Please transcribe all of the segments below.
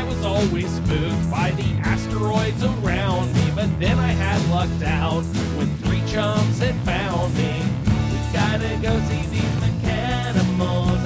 I was always spooked by the asteroids around me, but then I had lucked out when three chumps had found me. We gotta go see these mechanimals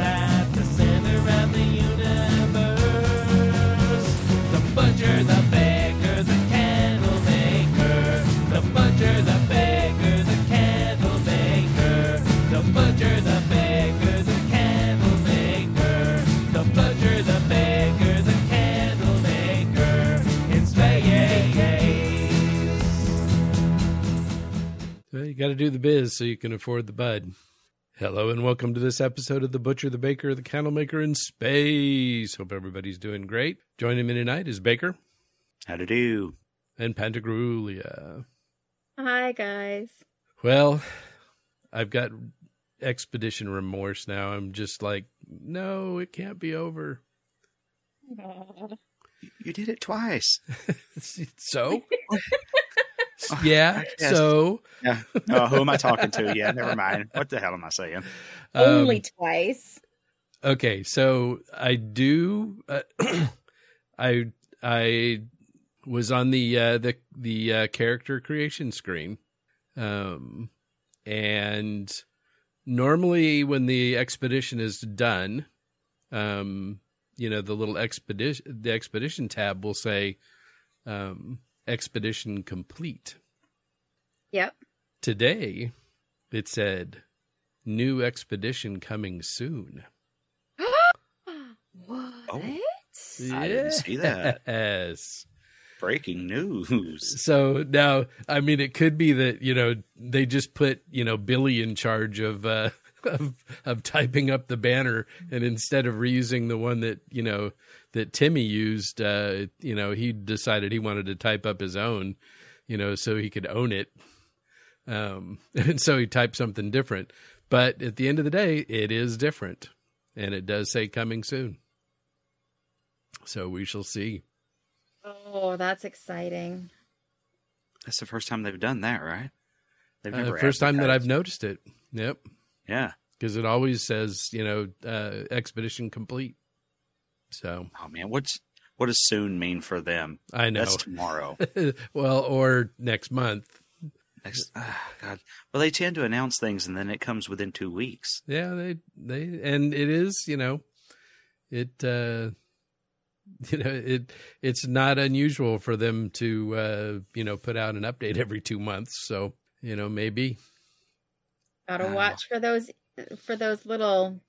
you got to do the biz so you can afford the bud. Hello and welcome to this episode of The Butcher, the Baker, the Candle Maker in Space. Hope everybody's doing great. Joining me tonight is Baker How to do? and Pantagruelia. Hi, guys. Well, I've got expedition remorse now. I'm just like, no, it can't be over. You did it twice. So? yeah, so. Yeah. Oh, who am I talking to? Yeah, never mind. What the hell am I saying? um, Only twice. Okay, so I do. Uh, I I was on the uh, the the uh, character creation screen, um, and normally when the expedition is done, um, you know the little expedition the expedition tab will say um, expedition complete. Yep. Today, it said new expedition coming soon. what? Oh. I didn't see that. Yes. Breaking news. So now, I mean, it could be that you know they just put you know Billy in charge of uh, of of typing up the banner, and instead of reusing the one that you know that Timmy used, uh, you know, he decided he wanted to type up his own, you know, so he could own it. Um, and so he typed something different. But at the end of the day, it is different, and it does say coming soon. So we shall see. Oh, that's exciting. That's the first time they've done that, right? They've Uh, first time that I've noticed it. Yep. Yeah. Because it always says, you know, uh, expedition complete. So Oh man, what's what does soon mean for them? I know. That's tomorrow. well, or next month. Next, ah, God. Well, they tend to announce things and then it comes within two weeks. Yeah, they they and it is, you know, it uh you know, it it's not unusual for them to uh, you know, put out an update every 2 months. So, you know, maybe Gotta Wow. watch for those for those little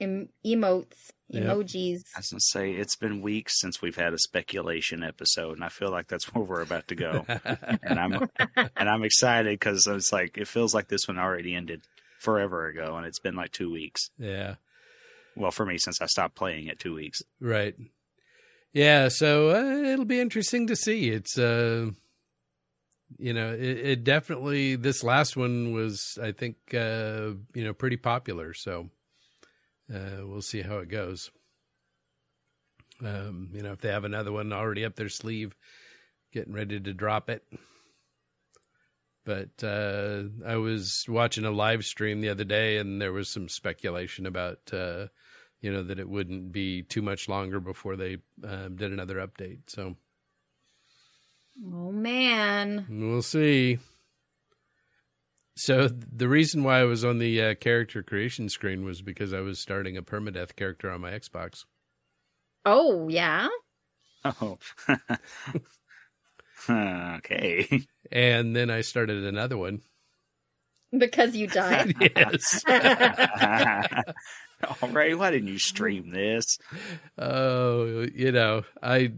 em- emotes, Yep. emojis. I was gonna say it's been weeks since we've had a speculation episode, and I feel like that's where we're about to go. and I'm and I'm excited because it's like it feels like this one already ended forever ago, and it's been like two weeks. yeah. Well, for me, since I stopped playing it, two weeks. Right. Yeah, so uh, it'll be interesting to see. It's uh you know, it, it definitely this last one was I think uh you know pretty popular, so uh we'll see how it goes. Um you know, if they have another one already up their sleeve getting ready to drop it. But uh I was watching a live stream the other day and there was some speculation about uh you know that it wouldn't be too much longer before they um, did another update. So Oh man. we'll see. So the reason why I was on the uh, character creation screen was because I was starting a permadeath character on my Xbox. Oh yeah. Oh, okay. And then I started another one. Because you died. yes. All right. Why didn't you stream this? Oh, you know, I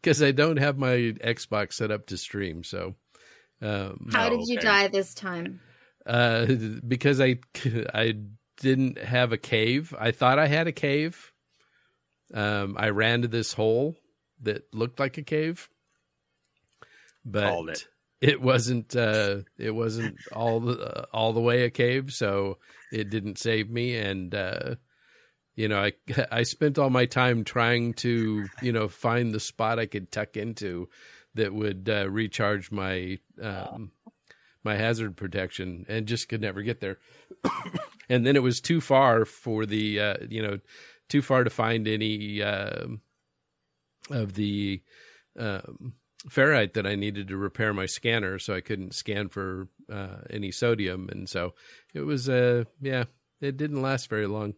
because I don't have my Xbox set up to stream, so um How did you okay. die this time? uh because I I didn't have a cave. I thought I had a cave. Um I ran to this hole that looked like a cave. But Called it. it wasn't uh it wasn't all the uh, all the way a cave, so it didn't save me and uh you know, I I spent all my time trying to, you know, find the spot I could tuck into that would uh, recharge my um, my hazard protection, and just could never get there. and then it was too far for the, uh, you know, too far to find any um of the um, ferrite that I needed to repair my scanner, so I couldn't scan for uh, any sodium, and so it was uh yeah, it didn't last very long.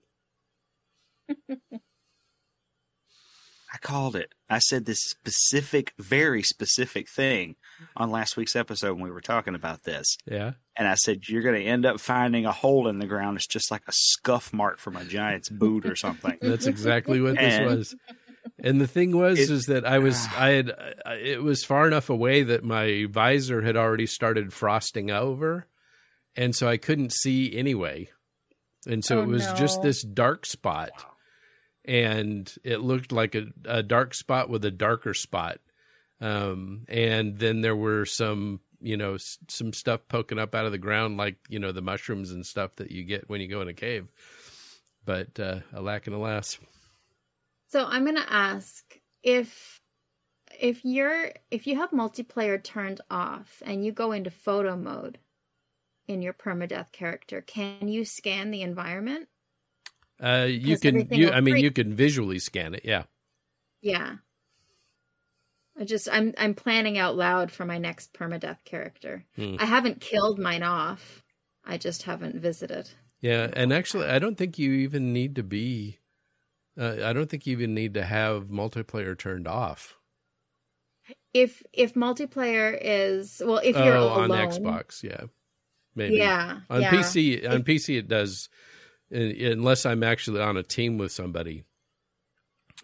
I called it. I said this specific, very specific thing on last week's episode when we were talking about this. Yeah, And I said, You're going to end up finding a hole in the ground. It's just like a scuff mark from a giant's boot or something. that's exactly what this And- was. And the thing was, It- is that I was, I had, it was far enough away that my visor had already started frosting over, and so I couldn't see anyway. And so Oh, it was just this dark spot, and it looked like a, a dark spot with a darker spot. Um, and then there were some, you know, s- some stuff poking up out of the ground, like you know the mushrooms and stuff that you get when you go in a cave. But uh, alack and alas. So I'm gonna ask if if you're if you have multiplayer turned off and you go into photo mode in your permadeath character, can you scan the environment? Uh, you can, you, I mean, you can visually scan it. Yeah. Yeah. I just I'm I'm planning out loud for my next permadeath character. Hmm. I haven't killed mine off. I just haven't visited. Yeah. And actually, I don't think you even need to be, uh, I don't think you even need to have multiplayer turned off. If if multiplayer is well, if you're oh, alone, on Xbox. Yeah. Maybe. yeah, On yeah. PC, on PC, it does, unless I'm actually on a team with somebody,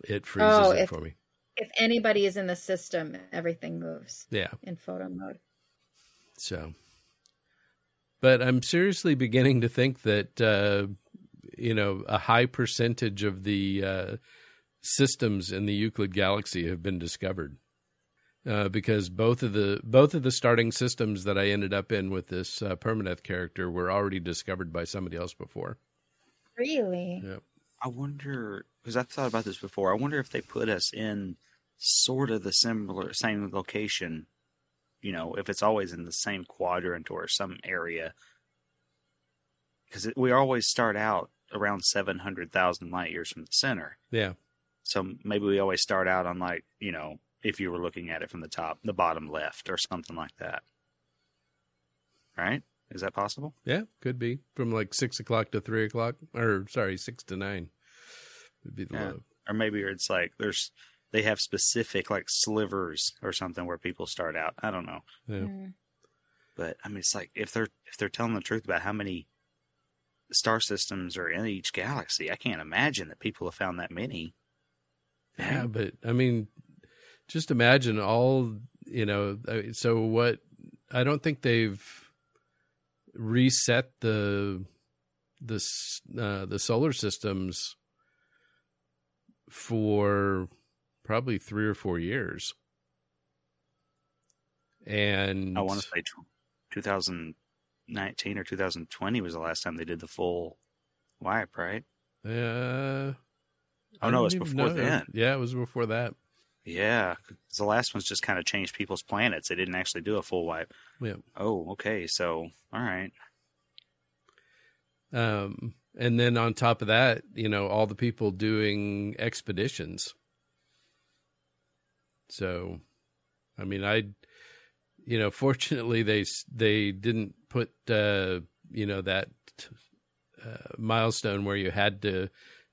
it freezes Oh, it if- for me. If anybody is in the system, everything moves Yeah. in photo mode. So, but I'm seriously beginning to think that uh, you know a high percentage of the uh, systems in the Euclid galaxy have been discovered uh, because both of the both of the starting systems that I ended up in with this uh, Permadeath character were already discovered by somebody else before. Really? Yeah. I wonder, because I've thought about this before, I wonder if they put us in sort of the similar, same location, you know, if it's always in the same quadrant or some area. Because we always start out around 700,000 light years from the center. Yeah, So maybe we always start out on like, you know, if you were looking at it from the top, the bottom left or something like that. Right? Is that possible? yeah, could be from like six o'clock to three o'clock, or sorry, six to nine would be the Yeah. low. Or maybe it's like there's they have specific like slivers or something where people start out. I don't know. Yeah. Mm. But I mean it's like if they're if they're telling the truth about how many star systems are in each galaxy, I can't imagine that people have found that many. Yeah, but I mean, just imagine all you know. uh, So what? I don't think they've reset the the uh, the solar systems for probably three or four years, and I want to say 2019 or 2020 was the last time they did the full wipe, right? Uh, Oh, I no, don't it's before know. then. Yeah, it was before that. Yeah, 'cause the last ones just kind of changed people's planets. They didn't actually do a full wipe. Yeah. Oh, okay. So, all right. Um, and then on top of that, you know, all the people doing expeditions. So, I mean, I, you know, fortunately they they didn't put uh, you know that uh, milestone where you had to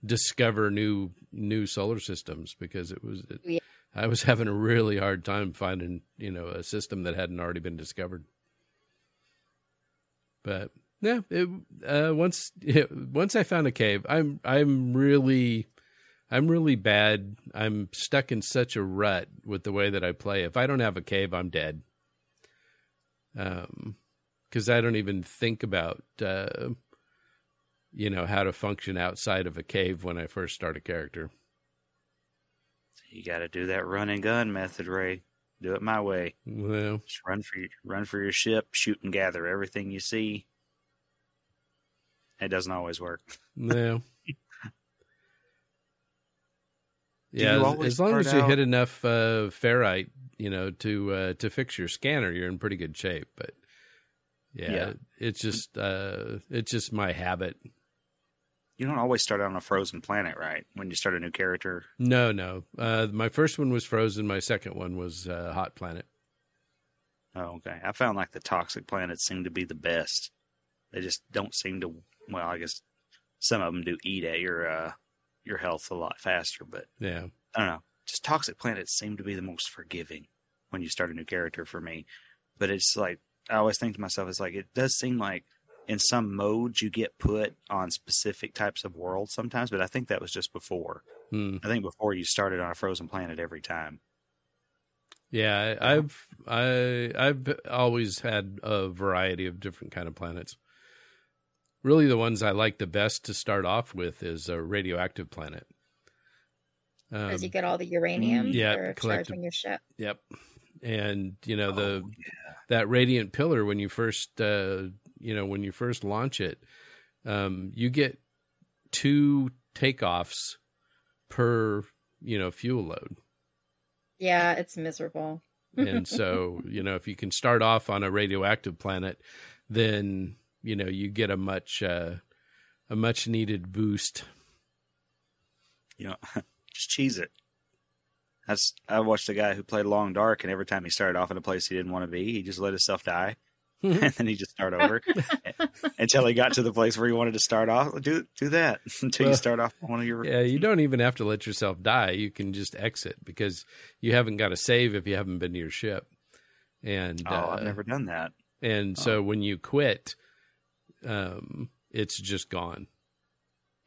discover new new solar systems because it was it, Yeah. I was having a really hard time finding you know a system that hadn't already been discovered. But yeah, it, uh, once once I found a cave, I'm I'm really I'm really bad. I'm stuck in such a rut with the way that I play. If I don't have a cave, I'm dead. Um, because I don't even think about uh, you know how to function outside of a cave when I first start a character. You got to do that run and gun method, Ray. Do it my way. Well, Just run for your, run for your ship, shoot and gather everything you see. It doesn't always work. no. Yeah, as, as long as you out- hit enough uh, ferrite, you know, to uh, to fix your scanner, you're in pretty good shape. But yeah, Yeah. it's just uh, it's just my habit. You don't always start out on a frozen planet, right? When you start a new character. No, no. Uh, my first one was Frozen. My second one was uh, Hot Planet. Oh, okay. I found like the toxic planets seem to be the best. They just don't seem to. Well, I guess some of them do eat at your uh, your health a lot faster, but Yeah. I don't know. Just toxic planets seem to be the most forgiving when you start a new character for me. But it's like I always think to myself, it's like it does seem like in some modes you get put on specific types of worlds sometimes, but I think that was just before. Hmm. I think before you started on a frozen planet every time. Yeah, I- I've I I've always had a variety of different kind of planets. Really, the ones I like the best to start off with is a radioactive planet. Um, As you get all the uranium yeah, for collected- charging your ship. Yep, and you know the Oh, yeah. that radiant pillar when you first uh, you know when you first launch it, um, you get two takeoffs per you know fuel load. Yeah, it's miserable. and so you know if you can start off on a radioactive planet then you know you get a much uh, a much needed boost you know, just cheese it. That's I watched a guy who played Long Dark, and every time he started off in a place he didn't want to be, he just let himself die, and then he just start over until he got to the place where he wanted to start off. Do do that until Well, you start off one of your. yeah you don't even have to let yourself die you can just exit because you haven't got to save if you haven't been to your ship and Oh, uh, I've never done that. and so when you quit um it's just gone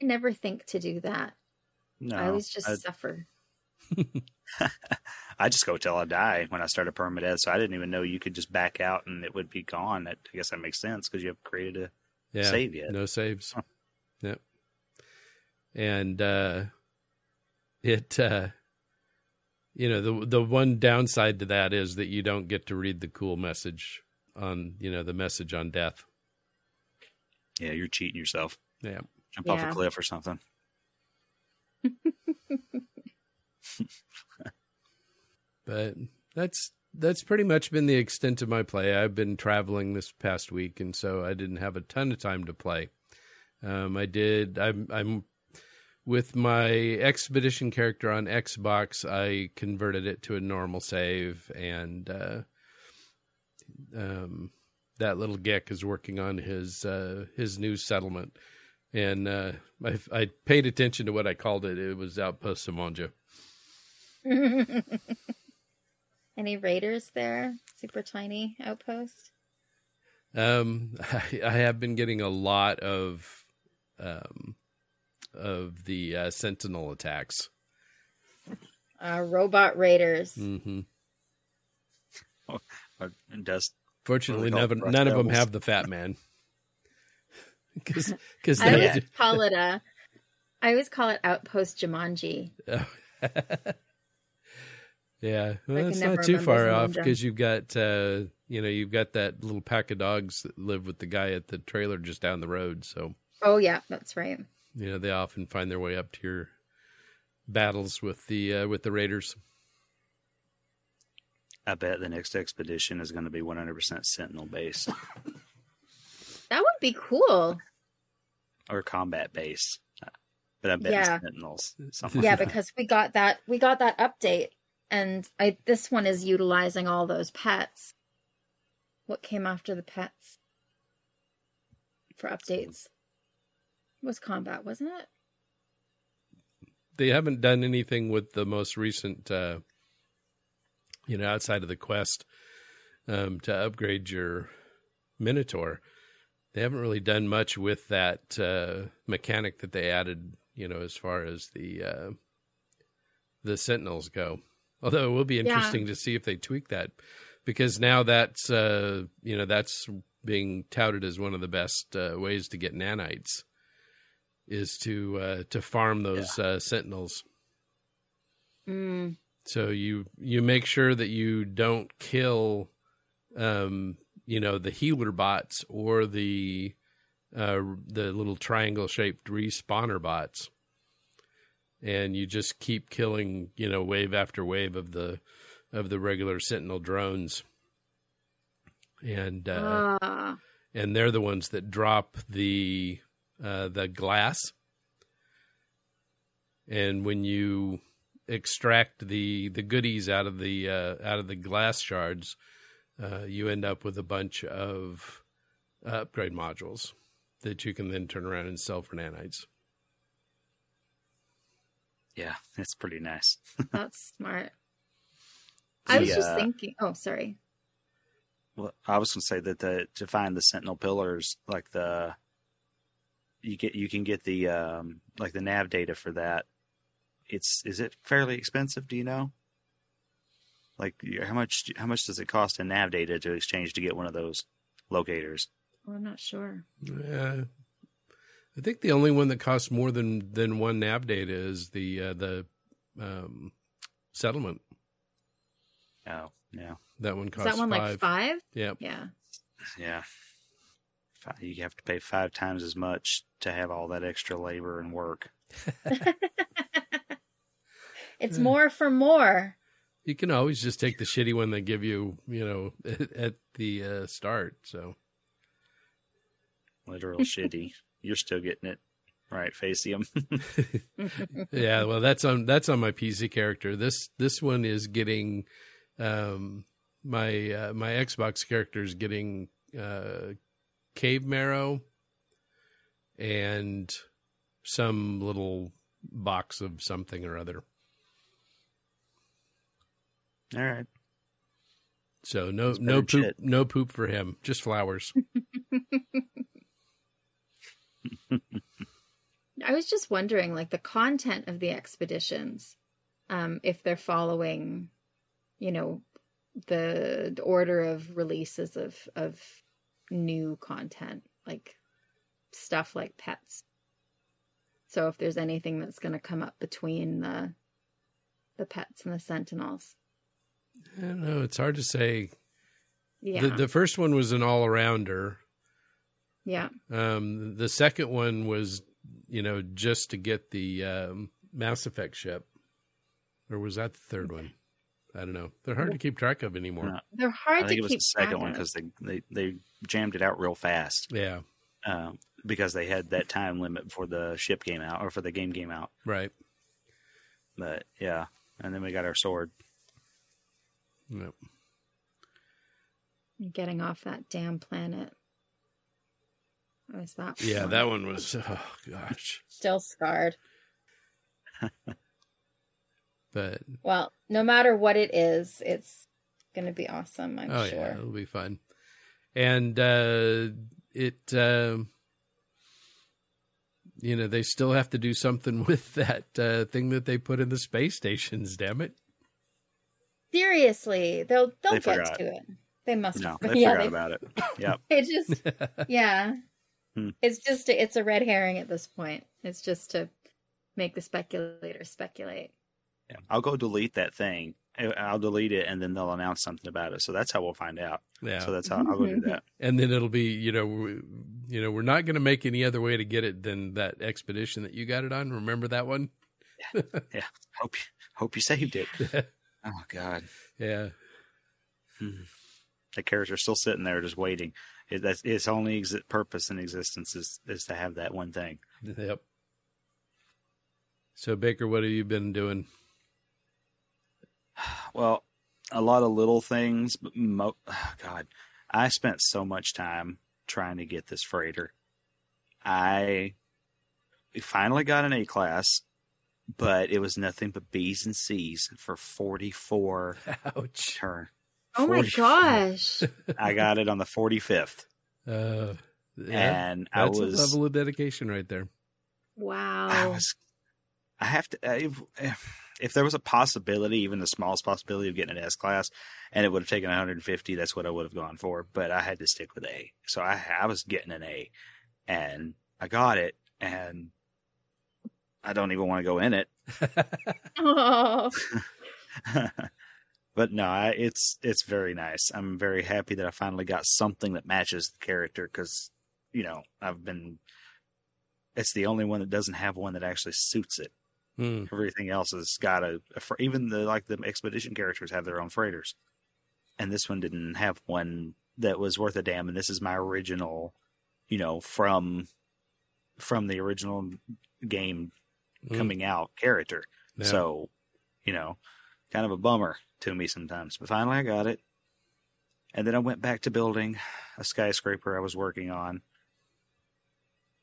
I never think to do that. No, I always just I, suffer. I just go till I die when I start a permadeath. So I didn't even know you could just back out and it would be gone. That, I guess that makes sense because you have created a yeah save yet. no saves Huh. yep and uh it uh you know the the one downside to that is that you don't get to read the cool message on you know the message on death Yeah, you're cheating yourself. yeah Jump off a cliff or something. but that's that's pretty much been the extent of my play. I've been traveling this past week, and so I didn't have a ton of time to play. Um, I did. I'm, I'm with my expedition character on Xbox. I converted it to a normal save, and uh, um, that little Gek is working on his uh, his new settlement. And uh, I, I paid attention to what I called it. It was Outpost Samanja. Any raiders there? Super tiny outpost. Um, I, I have been getting a lot of um, of the uh, Sentinel attacks. Uh, robot raiders. hmm Or it does Fortunately, Really none, called of- none of them have the fat man. Because because I Yeah. always call it a. I always call it Outpost Jumanji. Yeah, well, can it's not too far off because you've got uh, you know you've got that little pack of dogs that live with the guy at the trailer just down the road. So Oh yeah, that's right. you know they often find their way up to your battles with the uh, with the raiders. I bet the next expedition is going to be 100% Sentinel based That would be cool. or combat based. But I bet Yeah. Sentinels. Something Yeah, like because we got that we got that update, and I this one is utilizing all those pets. What came after the pets for updates? Was combat, wasn't it? they haven't done anything with the most recent uh you know outside of the quest um to upgrade your minotaur they haven't really done much with that uh mechanic that they added you know as far as the uh the sentinels go although it will be Yeah. interesting to see if they tweak that because now that's uh you know that's being touted as one of the best uh, ways to get nanites is to uh, to farm those uh, sentinels. Mm, So you you make sure that you don't kill, um, you know, the healer bots or the uh, the little triangle shaped respawner bots, and you just keep killing, you know, wave after wave of the of the regular sentinel drones, and uh, ah, and they're the ones that drop the uh, the glass. And when you extract the the goodies out of the uh, out of the glass shards, uh, you end up with a bunch of uh, upgrade modules that you can then turn around and sell for nanites. Yeah, it's pretty nice. That's smart. I was just uh, thinking. Oh, sorry. Well, I was going to say that the to find the Sentinel pillars, like the you get you can get the um like the nav data for that. It's is it fairly expensive? Do you know? Like how much how much does it cost in nav data to exchange to get one of those locators? Well, I'm not sure. Uh, I think the only one that costs more than than one nav data is the uh, the um, settlement. Oh, yeah, That one Is costs that one five. like five? Yep. Yeah. yeah. You have to pay five times as much to have all that extra labor and work. It's Yeah. more for more. You can always just take the shitty one they give you, you know, at, at the uh, start. So Literal shitty. You're still getting it right, Facium. yeah, well, that's on that's on my PC character. This this one is getting um, my uh, my Xbox character is getting uh, cave marrow and some little box of something or other. all right. So no no poop shit. no poop for him, just flowers. I was just wondering, like the content of the expeditions, um, if they're following, you know, the, the order of releases of of new content, like stuff like pets. So if there's anything that's going to come up between the the pets and the sentinels, I don't know. It's hard to say. yeah, The, the first one was an all arounder. Yeah, Um, the second one was, you know, just to get the um, Mass Effect ship, or was that the third one? I don't know. They're hard to keep track of anymore. No. they're hard I to think it was keep the second track one of. because they, they they jammed it out real fast Yeah, um, because they had that time limit before the ship came out or for the game came out. right. But yeah, and then we got our sword. Yep. Getting off that damn planet. What was that? Yeah, one? that one was. Oh gosh. still scarred. But Well, no matter what it is, it's going to be awesome, I'm oh sure. yeah, it'll be fun. And uh, it, um, you know, they still have to do something with that uh, thing that they put in the space stations. Damn it. Seriously, they'll they'll They get forgot. to it. They must. No, have. they yeah, forgot they, about it. Yeah, it just yeah. Hmm. It's just a, it's a red herring at this point. It's just to make the speculators speculate. Yeah. I'll go delete that thing. I- I'll delete it, and then they'll announce something about it. So that's how we'll find out. Yeah. So that's how I'll go do that. and then it'll be you know we, you know we're not going to make any other way to get it than that expedition that you got it on remember that one Yeah. yeah. Hope you hope you saved it. Oh God, yeah the character's still sitting there just waiting. It, that's its only exi- purpose in existence is is to have that one thing. yep so baker what have you been doing Well, a lot of little things, but mo- God, I spent so much time trying to get this freighter. I finally got an A class, but it was nothing but B's and C's for 44 ouch turn. Oh my 44. gosh! I got it on the 45th, uh yeah, and I that's was a level of dedication right there Wow. I was, I have to, uh, if, if there was a possibility, even the smallest possibility of getting an S class, and it would have taken 150, that's what I would have gone for. But I had to stick with A. So I, I was getting an A and I got it and I don't even want to go in it. Oh, but no, I, it's, it's very nice. I'm very happy that I finally got something that matches the character because, you know, I've been, it's the only one that doesn't have one that actually suits it. Hmm. Everything else has got a, a fr- even the like the expedition characters have their own freighters, and this one didn't have one that was worth a damn. And this is my original, you know, from from the original game Mm. coming out character. Yeah. So, you know, kind of a bummer to me sometimes. But finally, I got it. And then I went back to building a skyscraper I was working on.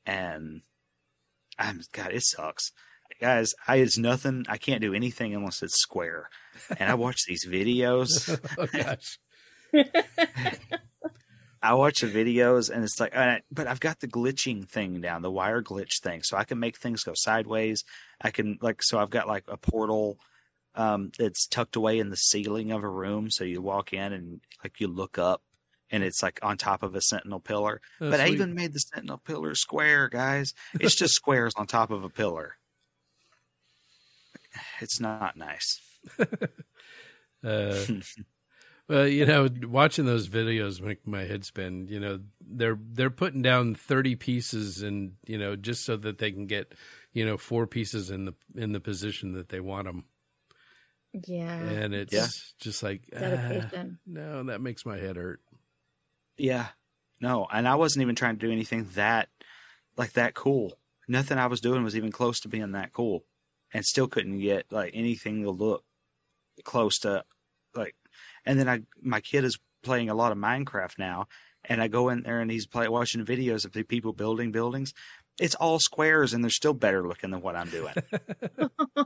And I'm, God, it sucks. Guys, I, it's nothing. I can't do anything unless it's square. And I watch these videos. oh gosh. I watch the videos and it's like, uh, but I've got the glitching thing down, the wire glitch thing, so I can make things go sideways. I can like, so I've got like a portal um, that's tucked away in the ceiling of a room, so you walk in and like you look up, and it's like on top of a sentinel pillar. Oh, but I even made the sentinel pillar square, guys. It's just squares on top of a pillar. It's not nice. Uh, well, you know, watching those videos make my head spin. You know, they're they're putting down thirty pieces, and you know, just so that they can get, you know, four pieces in the in the position that they want them, Yeah. and it's Yeah. just like ah, Dedication. no, that makes my head hurt. Yeah. No, and I wasn't even trying to do anything that like that cool. Nothing I was doing was even close to being that cool. And still couldn't get like anything to look close to like and then I my kid is playing a lot of Minecraft now and I go in there and he's play, watching videos of the people building buildings. It's all squares and they're still better looking than what I'm doing.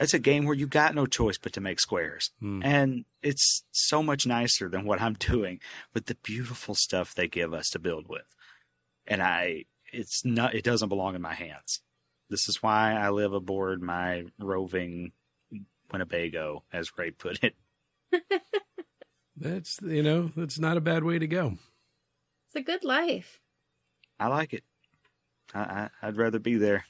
It's a game where you got no choice but to make squares. Hmm. And it's so much nicer than what I'm doing with the beautiful stuff they give us to build with. And I, it's not, it doesn't belong in my hands. This is why I live aboard my roving Winnebago, as Ray put it. That's you know, that's not a bad way to go. It's a good life. I like it. I, I, I'd rather be there.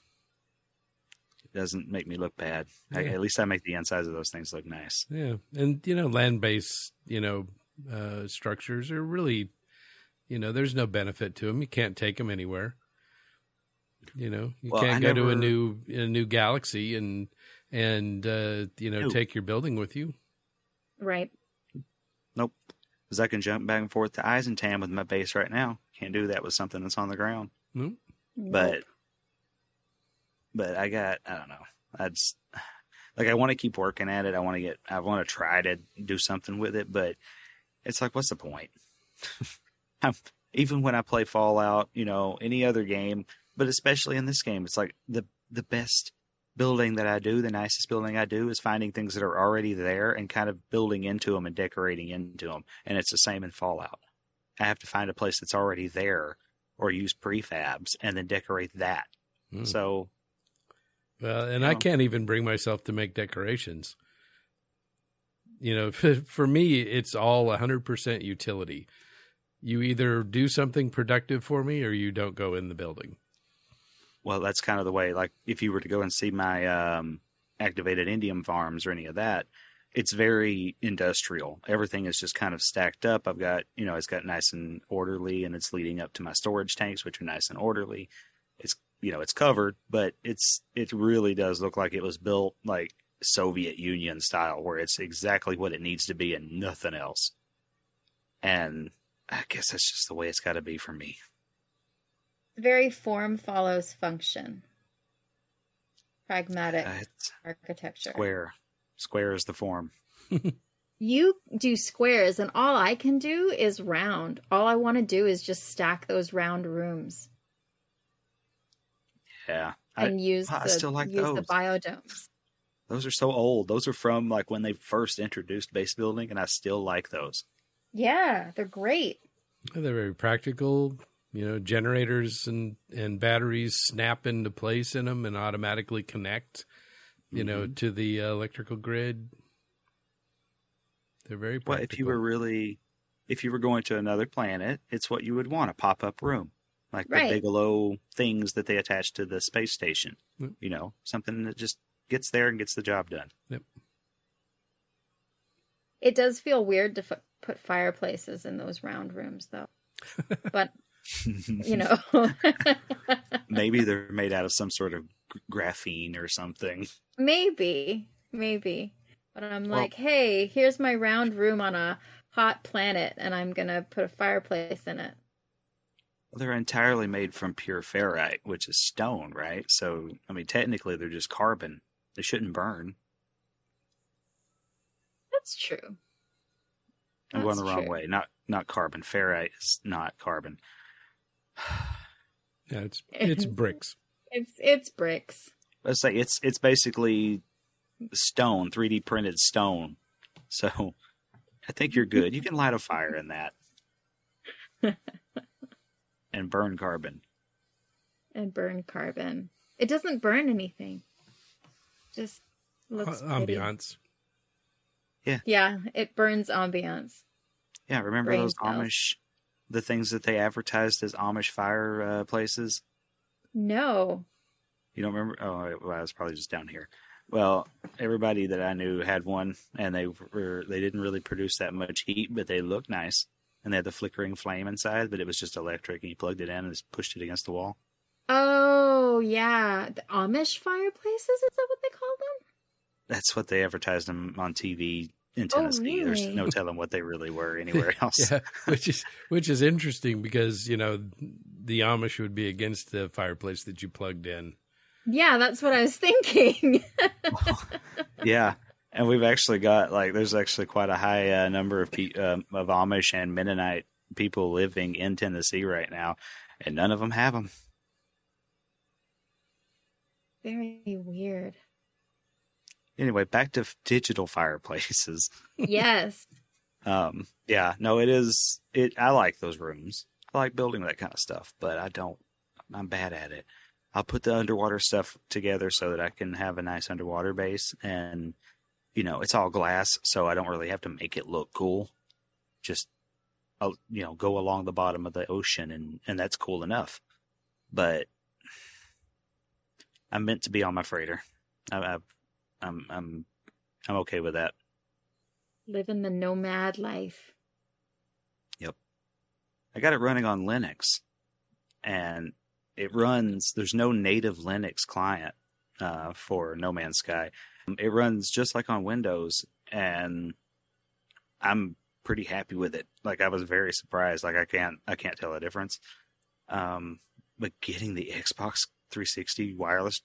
It doesn't make me look bad. I, at least I make the insides of those things look nice. Yeah, and you know, land based, you know, uh, structures are really, you know, there's no benefit to them. You can't take them anywhere. You know, you Well, can't I go to a new a new galaxy and and uh, you know No. take your building with you. Right. Nope. Because I can jump back and forth to Eissentam with my base right now. Can't do that with something that's on the ground. Nope. But but I got I don't know. That's like I want to keep working at it. I want to get I want to try to do something with it, but it's like what's the point? Even when I play Fallout, you know, any other game, but especially in this game, it's like the the best building that I do, the nicest building I do is finding things that are already there and kind of building into them and decorating into them. And it's the same in Fallout. I have to find a place that's already there or use prefabs and then decorate that. Hmm. So Well, and I can't even bring myself to make decorations. You know, for, for me, it's all 100% utility. You either do something productive for me or you don't go in the building. well that's kind of the way like if you were to go and see my um activated indium farms or any of that it's very industrial everything is just kind of stacked up i've got you know it's got nice and orderly and it's leading up to my storage tanks which are nice and orderly it's you know it's covered but it's it really does look like it was built like soviet union style where it's exactly what it needs to be and nothing else and i guess that's just the way it's got to be for me Very form follows function. Pragmatic Uh, architecture. square square is the form You do squares, and all I can do is round. All I want to do is just stack those round rooms yeah I, and use I the still like use the those. biodomes. Those are so old. Those are from like when they first introduced base building, and I still like those. Yeah, they're great. They're very practical. You know, generators and, and batteries snap into place in them and automatically connect, you know, Mm-hmm. to the uh, electrical grid. They're very Well, practical. if you were really, if you were going to another planet, it's what you would want a pop up room, like Right. the Bigelow things that they attach to the space station. Yep. You know, something that just gets there and gets the job done. Yep. It does feel weird to f- put fireplaces in those round rooms, though. But you know, Maybe they're made out of some sort of graphene or something. maybe, maybe. But I'm Well- like, hey, here's my round room on a hot planet, and I'm gonna put a fireplace in it. They're entirely made from pure ferrite, which is stone, right? So, I mean, technically, they're just carbon. They shouldn't burn. That's true. I'm going the That's wrong true. way. Not not carbon. Ferrite is not carbon. Yeah, it's it's bricks. It's it's bricks. Let's say it's it's basically stone, 3D printed stone. So, I think you're good. You can light a fire in that and burn carbon. and burn carbon. It doesn't burn anything. Just looks Uh, pretty. ambiance. Yeah, Yeah, it burns ambiance. Yeah, remember Brain those cells. Amish, the things that they advertised as Amish fire uh, places? No. You don't remember? Oh, well, it was probably just down here. Well, everybody that I knew had one, and they were they didn't really produce that much heat, but they looked nice, and they had the flickering flame inside, but it was just electric, and you plugged it in and just pushed it against the wall. Oh yeah, the Amish fireplaces. Is that what they call them? That's what they advertised them on TV in oh, Tennessee. There's Oh, really? no telling what they really were anywhere else. Yeah, which is which is interesting because you know the Amish would be against the fireplace that you plugged in. Yeah, that's what I was thinking. yeah and we've actually got like there's actually quite a high uh, number of pe- um of amish and mennonite people living in tennessee right now and none of them have them Very weird. anyway back to f- digital fireplaces Yes. um yeah no it is it i like those rooms i like building that kind of stuff but i don't i'm bad at it i'll put the underwater stuff together so that i can have a nice underwater base and you know it's all glass so i don't really have to make it look cool just I'll, you know go along the bottom of the ocean and and that's cool enough but i'm meant to be on my freighter I, I, i'm i'm i'm okay with that Living the nomad life. Yep. I got it running on Linux, and it runs. There's no native Linux client uh, for No Man's Sky. It runs just like on Windows, and I'm pretty happy with it. Like I was very surprised. Like I can't I can't tell a difference. Um, but getting the Xbox 360 wireless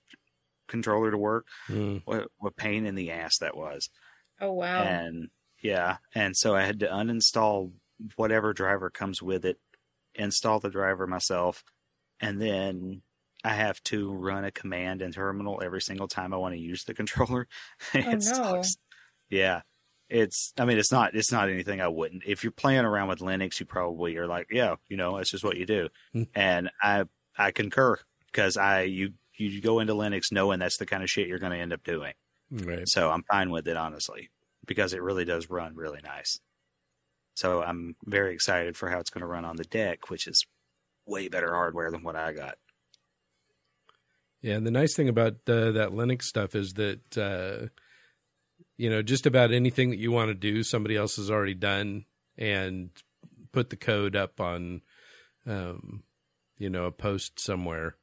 controller to work, Mm. what what pain in the ass that was. Oh wow. And yeah, and so I had to uninstall whatever driver comes with it, install the driver myself, and then I have to run a command in terminal every single time I want to use the controller. it Oh, no. sucks. Yeah. It's I mean it's not it's not anything I wouldn't. If you're playing around with Linux, you probably are like, yeah, you know, it's just what you do. Hmm. and I I concur because I you you go into Linux knowing that's the kind of shit you're going to end up doing. Right. So I'm fine with it, honestly, because it really does run really nice. So I'm very excited for how it's going to run on the deck, which is way better hardware than what I got. Yeah, and the nice thing about uh, that Linux stuff is that uh, you know just about anything that you want to do, somebody else has already done and put the code up on, um, you know, a post somewhere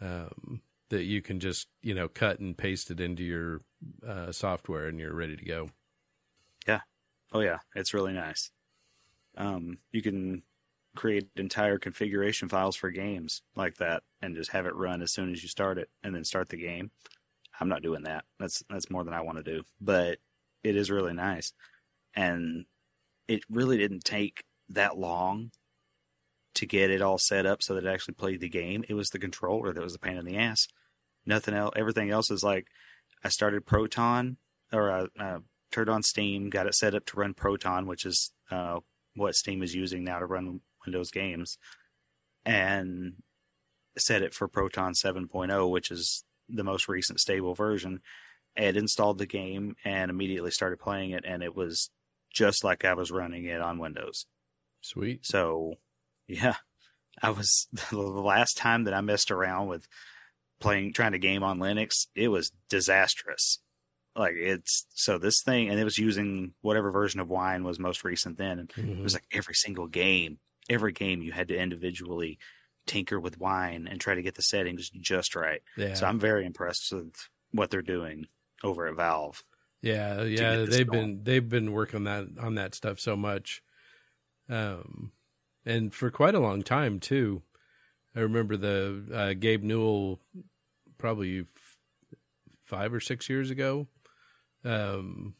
um, that you can just you know cut and paste it into your uh, software, and you're ready to go. Yeah. Oh yeah, it's really nice. Um, you can create entire configuration files for games like that and just have it run as soon as you start it and then start the game. I'm not doing that. That's that's more than I want to do, but it is really nice. And it really didn't take that long to get it all set up so that it actually played the game. It was the controller that was the pain in the ass. Nothing else. Everything else is like I started Proton or uh, uh, turned on Steam, got it set up to run Proton, which is uh, what Steam is using now to run Windows games, and set it for Proton 7.0, which is the most recent stable version. And installed the game and immediately started playing it, and it was just like I was running it on Windows. Sweet. So, yeah, I was the last time that I messed around with playing, trying to game on Linux, it was disastrous. Like it's so this thing, and it was using whatever version of Wine was most recent then, and it Mhm. was like every single game, every game you had to individually tinker with Wine and try to get the settings just right. Yeah. So I'm very impressed with what they're doing over at Valve. Yeah, yeah, they've going. been they've been working on that on that stuff so much, um, and for quite a long time too. I remember the uh, Gabe Newell, probably f- five or six years ago, um,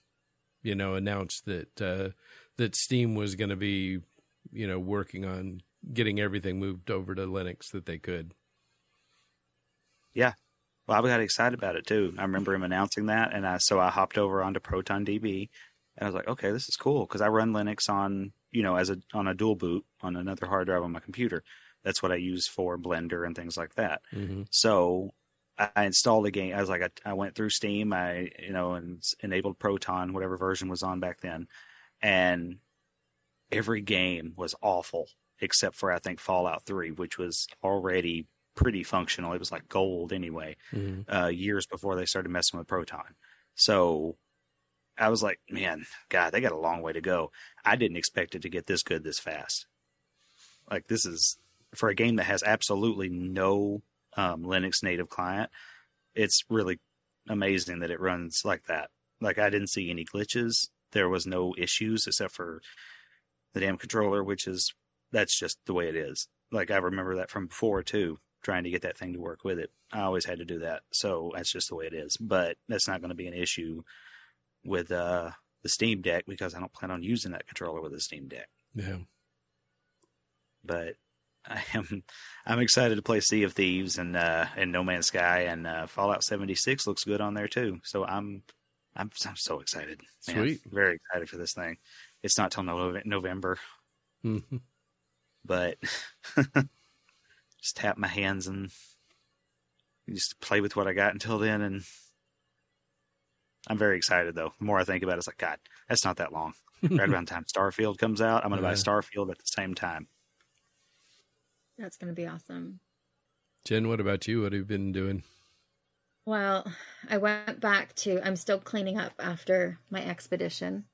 you know, announced that uh, that Steam was going to be, you know, working on getting everything moved over to Linux that they could. Yeah. Well, I got excited about it too. I remember him announcing that, and I so I hopped over onto Proton DB, and I was like, okay, this is cool because I run Linux on you know as a on a dual boot on another hard drive on my computer. That's what I use for Blender and things like that. Mm-hmm. So I installed the game. I was like, I, I went through Steam, I you know, and enabled Proton, whatever version was on back then, and every game was awful except for I think Fallout Three, which was already pretty functional. It was like gold anyway, Mm-hmm. uh, years before they started messing with Proton. So I was like, man, God, they got a long way to go. I didn't expect it to get this good this fast. Like this is for a game that has absolutely no um, Linux native client. It's really amazing that it runs like that. Like I didn't see any glitches. There was no issues except for the damn controller, which is that's just the way it is. Like I remember that from before too, trying to get that thing to work with it. I always had to do that. So that's just the way it is. But that's not going to be an issue with uh the Steam Deck because I don't plan on using that controller with the Steam Deck. Yeah. But I am I'm excited to play Sea of Thieves and uh and No Man's Sky and uh Fallout 76 looks good on there too. So I'm I'm I'm so excited. man. Sweet. Very excited for this thing. It's not till November, Mm-hmm. but just tap my hands and just play with what I got until then and I'm very excited though. The more I think about it, it's like, God, that's not that long. right around the time Starfield comes out, I'm gonna buy Starfield at the same time. That's going to be awesome. Jen, what about you? What have you been doing? Well, I went back to, I'm still cleaning up after my expedition.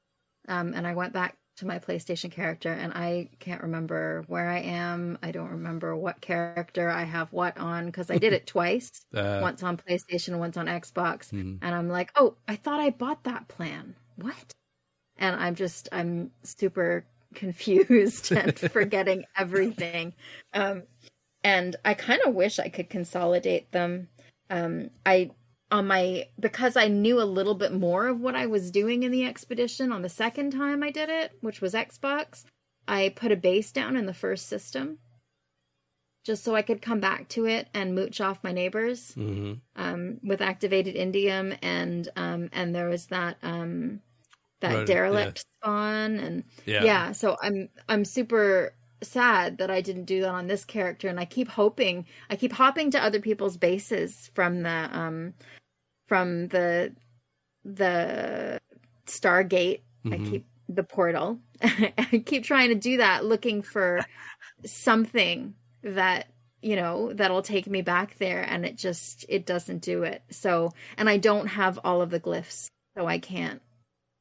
Um, and I went back to my PlayStation character, and I can't remember where I am. I don't remember what character I have what on because I did it twice Uh, once on PlayStation, once on Xbox. mhm. And I'm like, oh, I thought I bought that plan. What? And I'm just, I'm super confused and forgetting everything. Um, and I kind of wish I could consolidate them. Um, I, on my, because I knew a little bit more of what I was doing in the expedition on the second time I did it, which was Xbox, I put a base down in the first system just so I could come back to it and mooch off my neighbors mhm. um, with activated indium and um, and there was that um, that Right, derelict spawn and Yeah. yeah. so I'm I'm super sad that I didn't do that on this character and I keep hoping I keep hopping to other people's bases from the um from the the Stargate. I Mhm. keep the portal. I keep trying to do that looking for something that you know that'll take me back there and it just it doesn't do it. So and i don't have all of the glyphs so i can't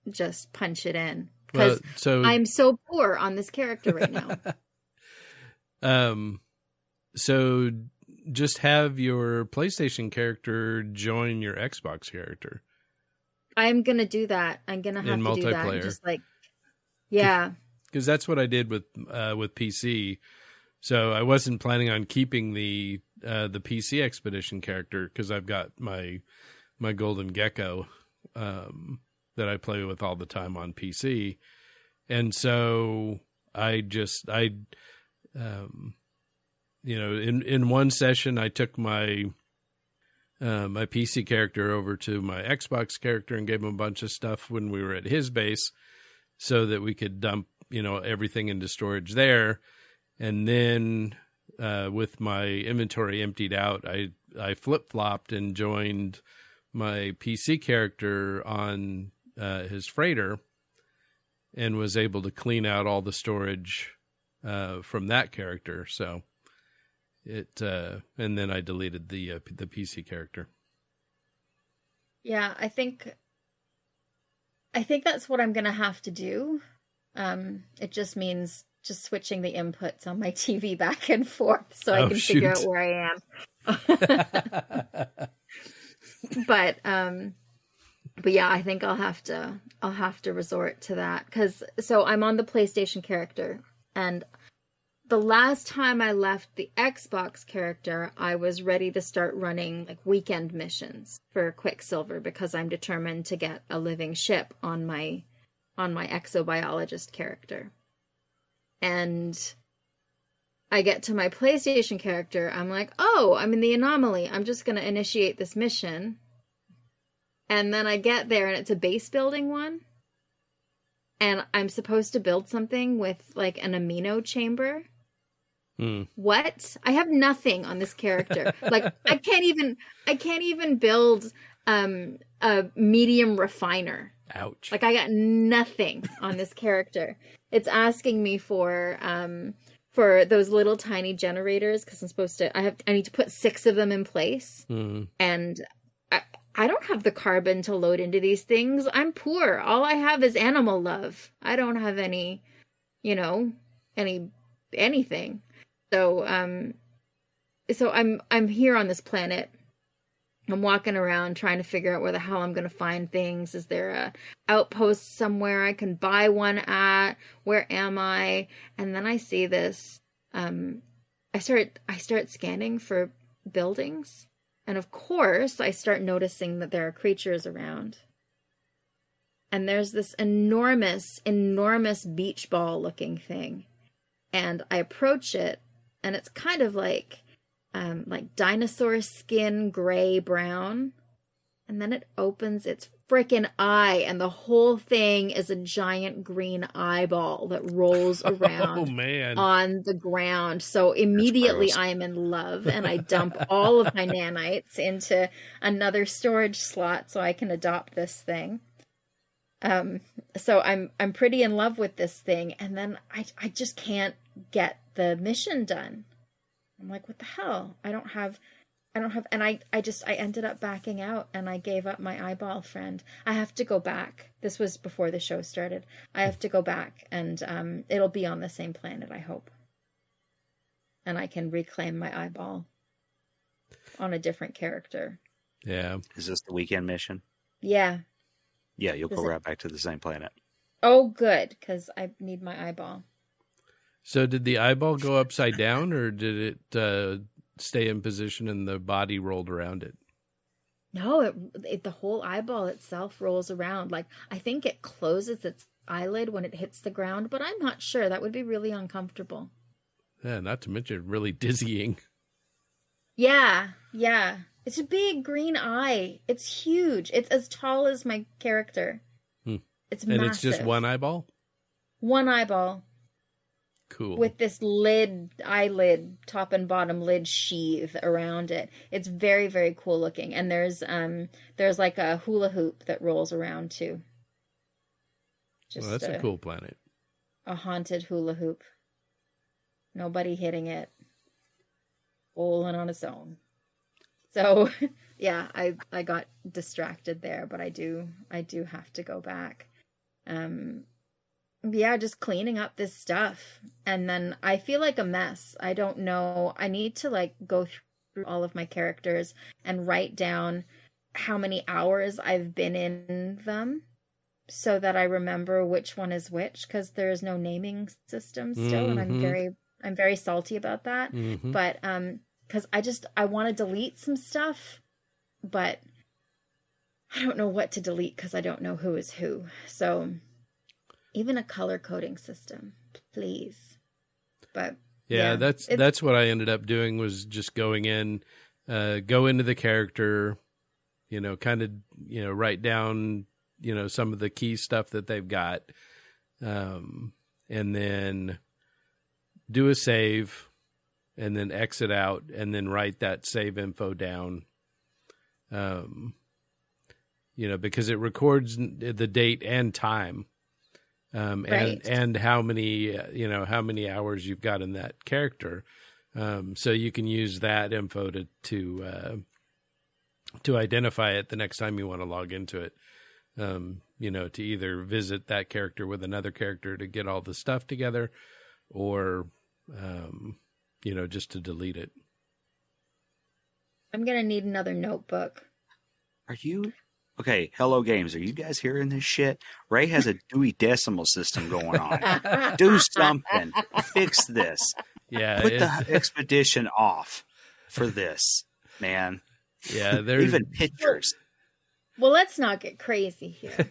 just punch it in. Well, because so i'm so poor on this character right now Um, so just have your PlayStation character join your Xbox character. i'm gonna do that i'm gonna have In to do that just like yeah because that's what I did with uh, with PC. So I wasn't planning on keeping the uh, the PC expedition character because I've got my my golden gecko um, that I play with all the time on PC, and so I just I um, you know in in one session I took my uh, my PC character over to my Xbox character and gave him a bunch of stuff when we were at his base so that we could dump you know everything into storage there. And then uh, with my inventory emptied out i i flip-flopped and joined my pc character on uh, his freighter and was able to clean out all the storage uh, from that character. So it uh, and then i deleted the uh, the pc character. Yeah i think i think that's what i'm gonna have to do. Um it just means just switching the inputs on my tv back and forth so i Oh, can figure out where i am. But um but yeah i think i'll have to i'll have to resort to that because so i'm on the playstation character and the last time I left the Xbox character, I was ready to start running like weekend missions for Quicksilver because I'm determined to get a living ship on my on my exobiologist character. And I get to my PlayStation character, I'm like, "Oh, I'm in the anomaly. I'm just going to initiate this mission." And then I get there and it's a base building one. And I'm supposed to build something with like an amino chamber. Hmm. What? I have nothing on this character. like I can't even I can't even build um a medium refiner. Ouch. Like I got nothing on this character. It's asking me for um for those little tiny generators because I'm supposed to I have I need to put 6 of them in place Mhm. and I, don't have the carbon to load into these things. I'm poor. All I have is animal love. I don't have any, you know, any anything. So um so I'm I'm here on this planet. I'm walking around trying to figure out where the hell I'm going to find things. Is there a outpost somewhere I can buy one at? Where am I? And then I see this um I start I start scanning for buildings and of course, I start noticing that there are creatures around. And there's this enormous, enormous beach ball looking thing. And I approach it, and it's kind of like um, like dinosaur skin gray brown. And then it opens its freaking eye, and the whole thing is a giant green eyeball that rolls around Oh man. on the ground. So immediately. I'm in love and I dump all of my nanites into another storage slot so I can adopt this thing. Um so I'm I'm pretty in love with this thing and then I I just can't get the mission done. I'm like what the hell? I don't have I don't have and I I just I ended up backing out and I gave up my eyeball friend. I have to go back. This was before the show started. I have to go back and um it'll be on the same planet, I hope. And I can reclaim my eyeball on a different character. yeah. Is this the weekend mission? Yeah. Yeah, you'll Does go it- right back to the same planet. Oh good, cuz I need my eyeball. So did the eyeball go upside down, or did it uh, stay in position and the body rolled around it? No, it, it the whole eyeball itself rolls around. Like I think it closes its eyelid when it hits the ground, but I'm not sure. That would be really uncomfortable. Yeah, not to mention really dizzying. Yeah, yeah. It's a big green eye. It's huge. It's as tall as my character. Hmm. It's And massive. it's just one eyeball? one eyeball Cool. with this lid, eyelid, top and bottom lid sheath around it. It's very, very cool looking. And there's um there's like a hula hoop that rolls around too. Just well, that's a cool planet. a haunted hula hoop. Nobody hitting it. Bowling on its own. So yeah, I I got distracted there, but I do I do have to go back. Um yeah, just cleaning up this stuff. And then I feel like a mess. I don't know. I need to like go through all of my characters and write down how many hours I've been in them so that I remember which one is which because there is no naming system still and Mhm. I'm very I'm very salty about that. hmm But um cuz I just I want to delete some stuff but I don't know what to delete cuz I don't know who is who. So even a color coding system, please. But Yeah, Yeah, that's that's what I ended up doing was just going in, uh, go into the character, you know, kind of you know write down you know some of the key stuff that they've got, um, and then do a save, and then exit out, and then write that save info down. Um, you know, because it records the date and time um, and Right. and how many uh, you know how many hours you've got in that character, um, so you can use that info to to uh, to identify it the next time you want to log into it. Um, you know, to either visit that character with another character to get all the stuff together, or um, you know, just to delete it. I'm going to need another notebook. Are you okay? Hello Games. Are you guys hearing this shit? Ray has a Dewey Decimal System going on. Do something. Fix this. Yeah, Put the expedition off for this, man. yeah. They're Even pictures. Well, let's not get crazy here.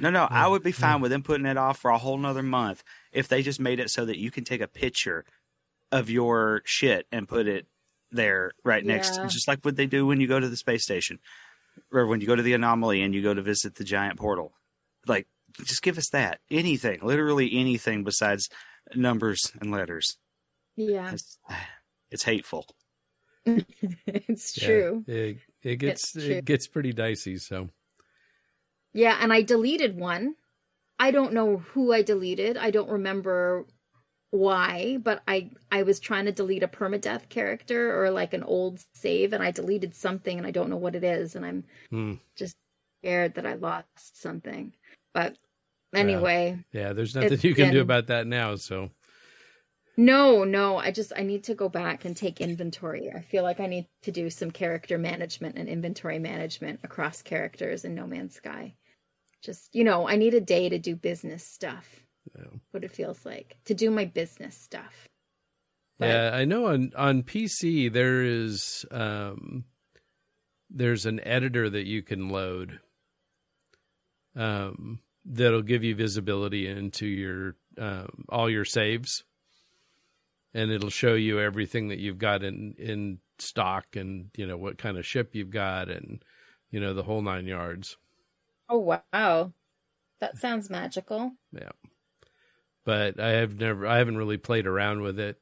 No, no, I would be fine with them putting it off for a whole nother month if they just made it so that you can take a picture of your shit and put it there right next, Yeah. just like what they do when you go to the space station or when you go to the anomaly and you go to visit the giant portal. Like, just give us that. Anything, literally anything besides numbers and letters. Yeah, It's, it's hateful. it's yeah, true. It, it gets It's true. it gets pretty dicey. So Yeah, and I deleted one. I don't know who I deleted. I don't remember why, but I I was trying to delete a permadeath character or like an old save and I deleted something and I don't know what it is and I'm hmm. just scared that I lost something. But anyway, yeah, there's nothing you can do about that now. So no, no, I just I need to go back and take inventory. I feel like I need to do some character management and inventory management across characters in No Man's Sky. Just, you know, I need a day to do business stuff. Yeah. What it feels like to do my business stuff. But- yeah, I know on on PC there is um there's an editor that you can load um that'll give you visibility into your um all your saves and it'll show you everything that you've got in in stock and you know what kind of ship you've got and you know the whole nine yards Oh wow. That sounds magical. yeah but i have never i haven't really played around with it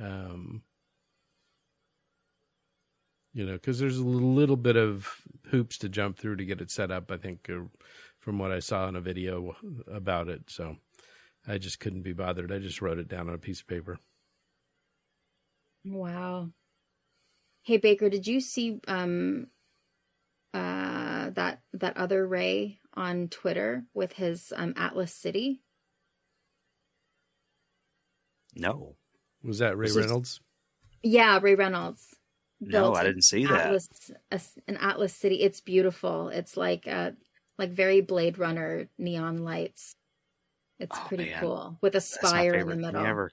um you know because there's a little bit of hoops to jump through to get it set up i think uh, from what i saw in a video about it so i just couldn't be bothered i just wrote it down on a piece of paper Wow. Hey Baker, did you see um uh that that other Ray on Twitter with his um Atlas City? No, was that ray This is- reynolds Yeah, Ray Reynolds. no, I didn't see that. Atlas a, an Atlas City. It's beautiful. It's like uh like very Blade Runner neon lights. It's Oh, pretty man. cool with a spire in the middle. ever.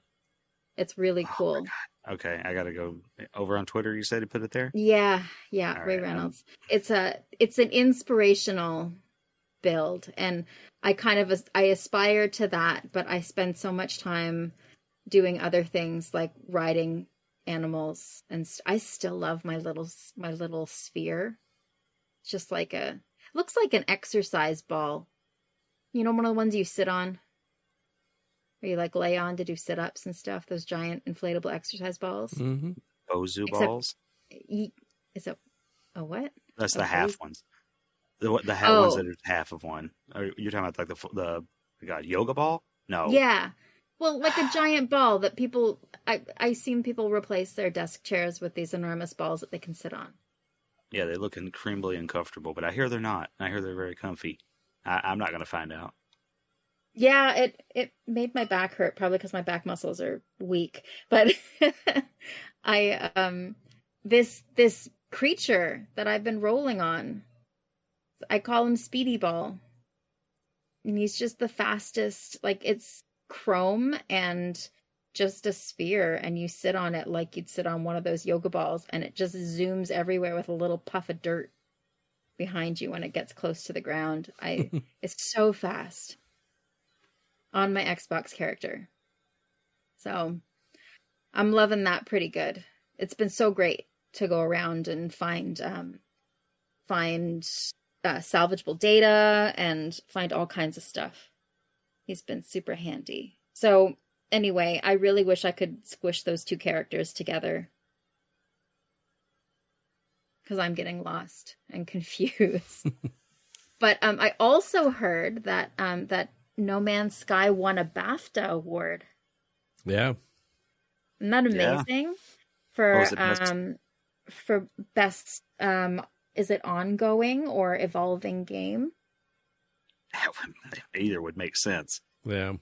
It's really Oh, my cool. Okay, I gotta go over on Twitter. You said to put it there. Yeah, yeah, All Ray right, um, Reynolds. It's a it's an inspirational build and I kind of I aspire to that, but I spend so much time doing other things like riding animals and st- I still love my little my little sphere. It's just like a looks like an exercise ball. You know one of the ones you sit on? Where you like lay on to do sit-ups and stuff, those giant inflatable exercise balls. mm-hmm. BOSU Except- balls. Ye- Is it a what? That's the okay. half ones. The the half Oh. ones that are half of one. Are you're talking about like the the God yoga ball? No. Yeah. Well, like a giant ball that people I I've seen people replace their desk chairs with these enormous balls that they can sit on. Yeah, they look incredibly uncomfortable, but I hear they're not. I hear they're very comfy. I, I'm not gonna find out. Yeah, it it made my back hurt probably because my back muscles are weak. But I um this this creature that I've been rolling on, I call him Speedy Ball. And he's just the fastest. Like it's chrome and just a sphere, and you sit on it like you'd sit on one of those yoga balls, and it just zooms everywhere with a little puff of dirt behind you when it gets close to the ground. I it's so fast on my Xbox character. So I'm loving that pretty good. It's been so great to go around and find um find uh, salvageable data and find all kinds of stuff. He's been super handy. So anyway, I really wish I could squish those two characters together. Cuz I'm getting lost and confused. but um I also heard that um that No Man's Sky won a BAFTA award. yeah Isn't that Yeah. amazing? For it, best- um for best um is it ongoing or evolving game? Either would make sense. yeah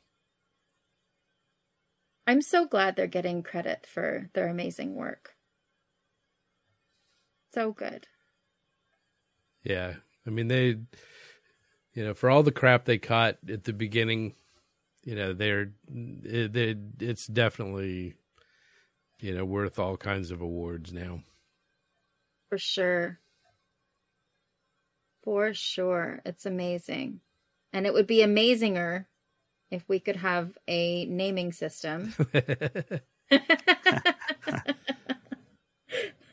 I'm so glad they're getting credit for their amazing work. So good. Yeah. I mean, they, you know, for all the crap they caught at the beginning you know they're it, it, it's definitely you know worth all kinds of awards now. For sure. For sure. It's amazing. And it would be amazinger if we could have a naming system.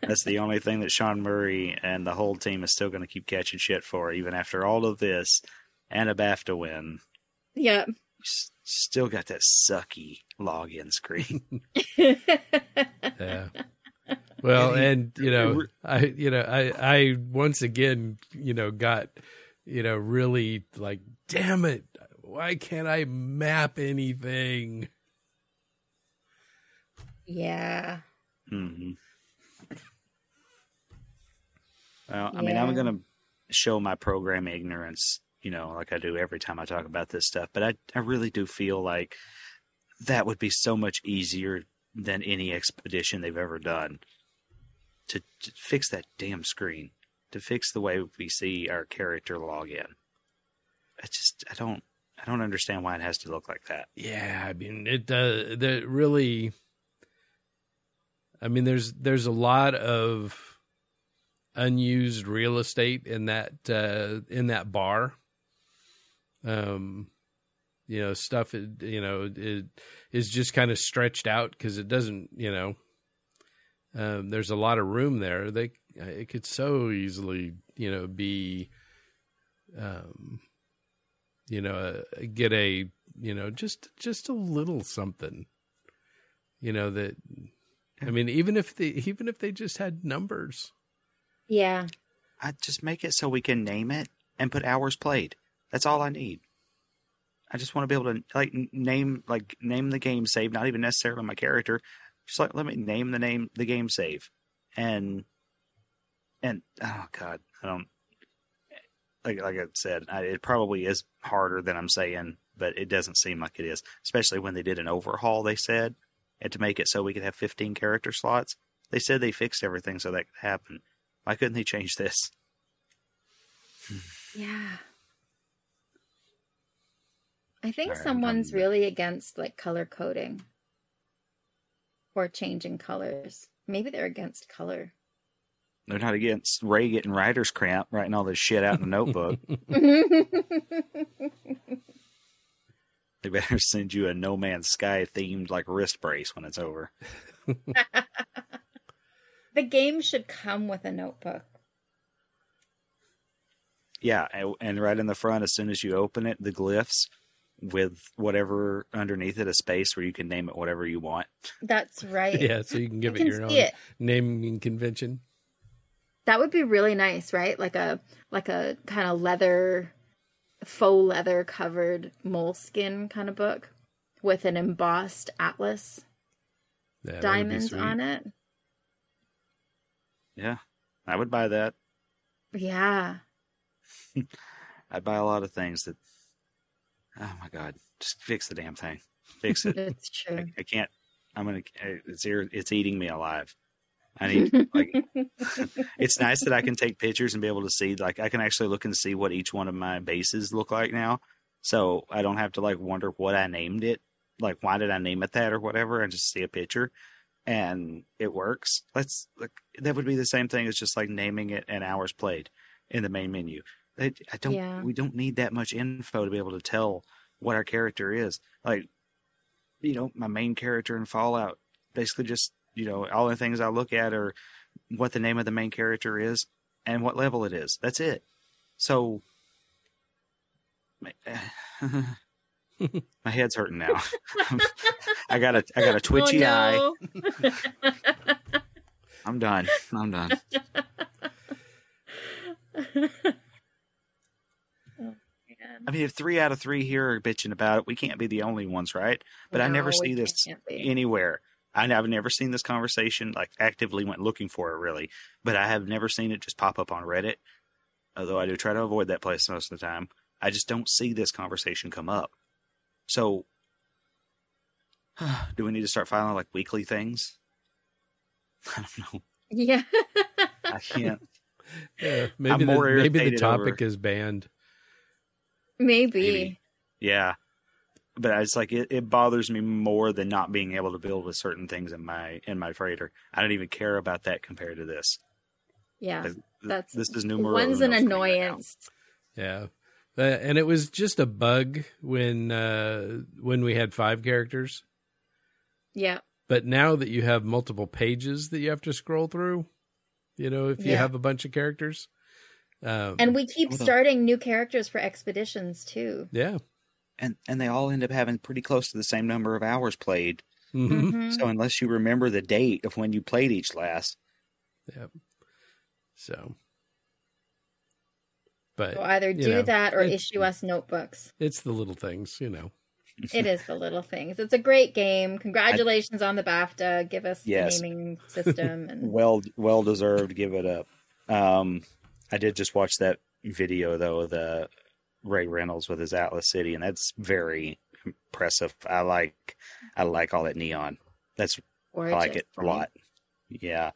That's the only thing that Sean Murray and the whole team is still going to keep catching shit for, even after all of this and a BAFTA win. yeah. S- Still got that sucky login screen. yeah. Well, And he- and you know, I you know, I I once again, you know, got you know, really like, damn it, why can't I map anything? yeah. hmm Well, I mean, I'm going to show my program ignorance, you know, like I do every time I talk about this stuff. But I, I really do feel like that would be so much easier than any expedition they've ever done to, to fix that damn screen, to fix the way we see our character log in. I just, I don't, I don't understand why it has to look like that. Yeah, I mean, it uh, that really. I mean, there's there's a lot of unused real estate in that uh, in that bar. Um, you know, stuff. You know, it is just kind of stretched out because it doesn't. You know, um, there's a lot of room there. They it could so easily you know be, um, you know, uh, get a you know just just a little something. You know that. I mean, even if they even if they just had numbers. Yeah. I just make it so we can name it and put hours played. That's all I need. I just want to be able to like name like name the game save, not even necessarily my character. Just like let me name the name the game save, and and oh god, I don't like like I said, I, it probably is harder than I'm saying, but it doesn't seem like it is. Especially when they did an overhaul, they said, and to make it so we could have 15 character slots. They said they fixed everything so that could happen. Why couldn't they change this? Yeah. I think Alright, I'm someone's really against like color coding or changing colors. Maybe they're against color. They're not against Ray getting writer's cramp writing all this shit out in a notebook. they better send you a No Man's Sky themed like wrist brace when it's over. the game should come with a notebook. Yeah, and- and right in the front, as soon as you open it, the glyphs with whatever underneath it, a space where you can name it whatever you want. That's right. Yeah, so you can give I it can your own it. naming convention. That would be really nice, right? Like a like a kind of leather faux leather covered Moleskine kind of book with an embossed atlas Yeah, that diamonds on it. Yeah, I would buy that. Yeah. I'd buy a lot of things that. Oh my god! Just fix the damn thing. Fix it. It's true. I, I can't. I'm gonna. It's ir- it's eating me alive. I need like. it's nice that I can take pictures and be able to see. Like I can actually look and see what each one of my bases look like now, so I don't have to like wonder what I named it. Like why did I name it that or whatever? I just see a picture, and it works. Let's like that would be the same thing as just like naming it and hours played in the main menu. I, I don't. Yeah. We don't need that much info to be able to tell what our character is. Like you know, my main character in Fallout. Basically, just you know, all the things I look at are what the name of the main character is and what level it is. That's it. So, my, my head's hurting now. I got a I got a oh, twitchy eye. oh, no. I'm done. I'm done. Man. I mean, if three out of three here are bitching about it, we can't be the only ones, right? But I never see this anywhere. I, I've never seen this conversation, like actively went looking for it really, but I have never seen it just pop up on Reddit. Although I do try to avoid that place most of the time. I just don't see this conversation come up. So, do we need to start filing like weekly things? I don't know. Yeah. I can't. Yeah, maybe the, more maybe the topic over- is banned. Maybe. Maybe. Yeah. but it's like it, it bothers me more than not being able to build with certain things in my in my freighter. I don't even care about that compared to this. Yeah, that's this is numero one's an uno for me right annoyance. Yeah. Uh, and it was just a bug when uh, when we had five characters. yeah, But now that you have multiple pages that you have to scroll through, you know, if you Yeah. have a bunch of characters, um, and we keep Hold on. starting new characters for expeditions too. yeah, And and they all end up having pretty close to the same number of hours played. Mhm. Mhm. So unless you remember the date of when you played each last, Yep. So, but So either do know, that or issue us notebooks. it's the little things, you know. It is the little things. It's a great game. Congratulations on the BAFTA. Give us Yes. the naming system and well well deserved. Give it up. Um, I did just watch that video though of the Ray Reynolds with his Atlas City, and that's very impressive. I like I like all that neon. That's gorgeous. I like it a lot. Yeah,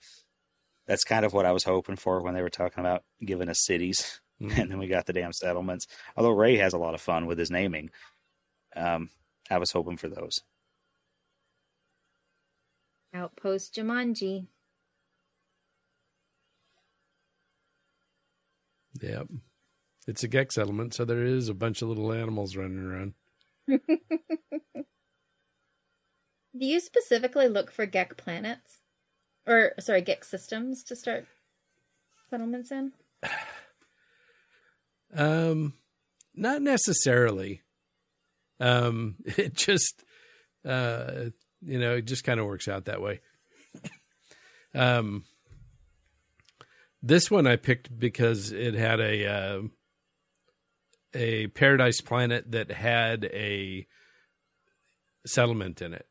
that's kind of what I was hoping for when they were talking about giving us cities, Mhm. and then we got the damn settlements. Although Ray has a lot of fun with his naming, um, I was hoping for those. Outpost Jumanji. Yep. It's a Geks settlement, so there is a bunch of little animals running around. Do you specifically look for Gek planets? Or, sorry, Gek systems to start settlements in? Um, not necessarily. Um, it just, uh, you know, it just kind of works out that way. um, this one I picked because it had a uh, a paradise planet that had a settlement in it.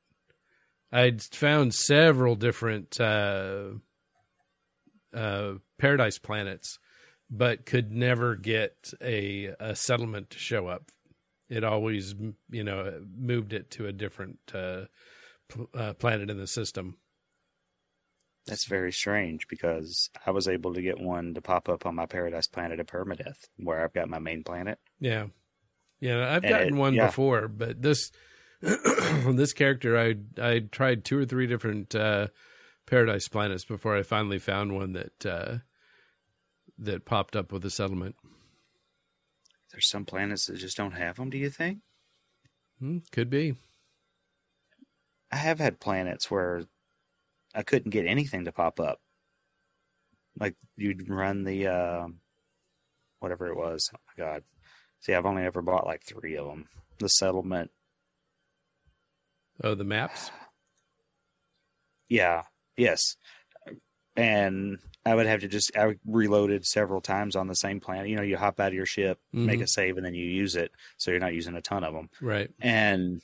I'd found several different uh, uh, paradise planets but could never get a, a settlement to show up. It always, you know, moved it to a different uh, pl- uh, planet in the system. That's very strange because I was able to get one to pop up on my Paradise Planet of Permadeath, where I've got my main planet. Yeah, yeah. I've gotten it- one yeah. before, but this this character, I I tried two or three different uh, paradise planets before I finally found one that uh, that popped up with a settlement. There's some planets that just don't have them. Do you think? Hmm, could be. I have had planets where I couldn't get anything to pop up. Like you'd run the uh, whatever it was. Oh my god! See, I've only ever bought like three of them. The settlement, Oh, the maps. yeah, yes, and I would have to just I reloaded several times on the same planet. You know, you hop out of your ship, make Mhm. a save, and then you use it, so you're not using a ton of them. Right. and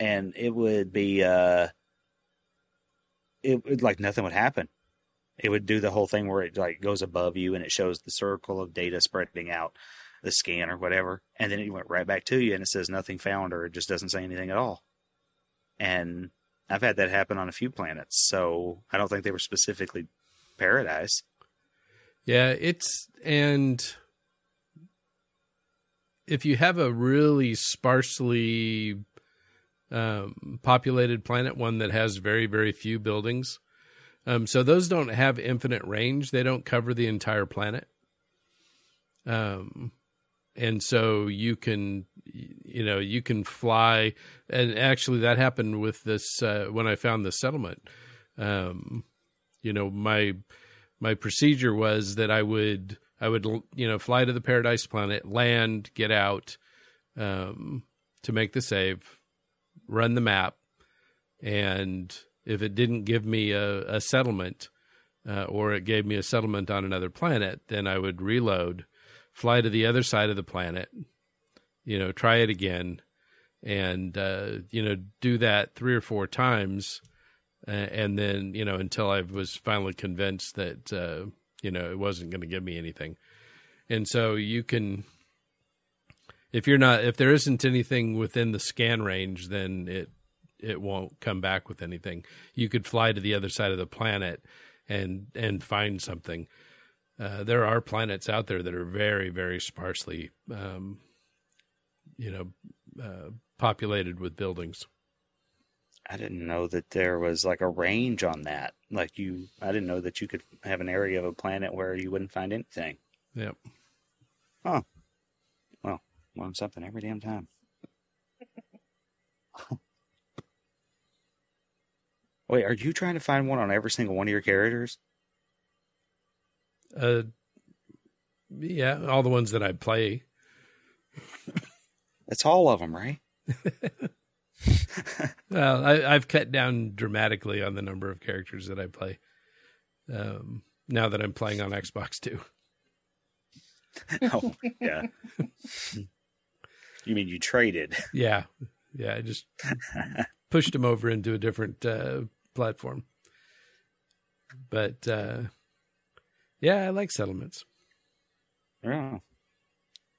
and it would be uh it would like nothing would happen. It would do the whole thing where it like goes above you and it shows the circle of data spreading out the scan or whatever and then it went right back to you and it says nothing found or it just doesn't say anything at all. And i've had that happen on a few planets so i don't think they were specifically paradise. Yeah, it's and if you have a really sparsely um, populated planet, one that has very very few buildings, um, so those don't have infinite range. They don't cover the entire planet, um, and so you can you know you can fly. And actually, that happened with this uh, when I found the settlement. Um, you know my my procedure was that I would I would you know fly to the paradise planet, land, get out um, to make the save, run the map, and if it didn't give me a, a settlement uh, or it gave me a settlement on another planet, then I would reload, fly to the other side of the planet, you know, try it again, and uh, you know do that three or four times uh, and then you know until I was finally convinced that uh, you know it wasn't going to give me anything. And so you can, if you're not, if there isn't anything within the scan range, then it it won't come back with anything. You could fly to the other side of the planet and and find something. Uh, there are planets out there that are very very sparsely, um, you know, uh, populated with buildings. I didn't know that there was like a range on that. Like you, I didn't know that you could have an area of a planet where you wouldn't find anything. Yep. Learn something every damn time. Wait, are you trying to find one on every single one of your characters? Uh, yeah, all the ones that I play. That's all of them, right? Well, I, I've cut down dramatically on the number of characters that I play. Um, now that I'm playing on Xbox too. oh, yeah. You mean you traded? Yeah, yeah. I just pushed him over into a different uh, platform. But uh, yeah, I like settlements, Oh,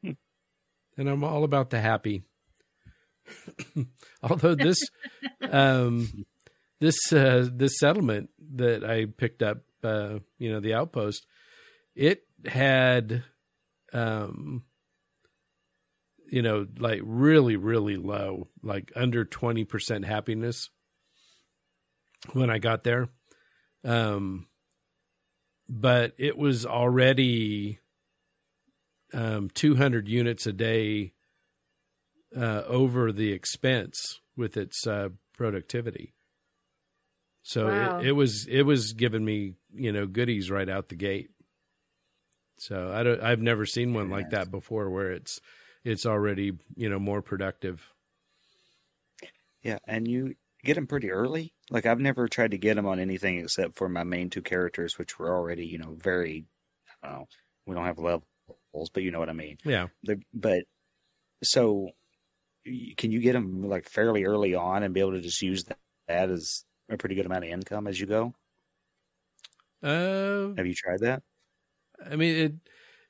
and I'm all about the happy. Although this, um, this uh, this settlement that I picked up, uh, you know, the outpost, it had, um, you know, like really, really low, like under twenty percent happiness when I got there. Um, but it was already um, 200 units a day uh, over the expense with its uh, productivity. So Wow. it, it was it was giving me you know goodies right out the gate. So I don't I've never seen one like that before where it's it's already you know more productive. yeah. And you get them pretty early. Like I've never tried to get them on anything except for my main two characters, which were already, you know, very. I don't know. We don't have levels, but you know what I mean. Yeah. The, but so, can you get them like fairly early on and be able to just use that, that as a pretty good amount of income as you go? Uh, Have you tried that? I mean, it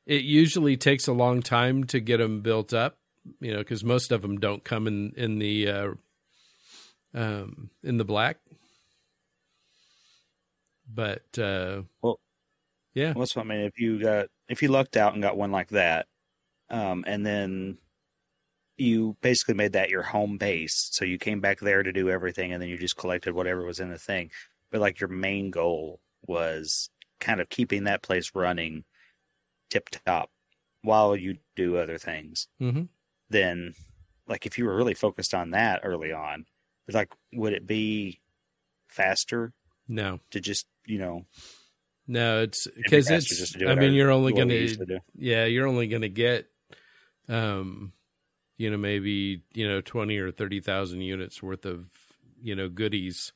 it usually takes a long time to get them built up, you know, because most of them don't come in in the uh, um, in the black. But uh, Well- yeah, Well, that's what I mean. If you got if you lucked out and got one like that, um, and then you basically made that your home base, so you came back there to do everything, and then you just collected whatever was in the thing. But like your main goal was kind of keeping that place running tip top while you do other things. hmm Then, like if you were really focused on that early on, like would it be faster no, to just you know no, it's because it's. just to do I mean, you're only gonna to yeah, you're only gonna get, um, you know, maybe you know twenty or thirty thousand units worth of you know goodies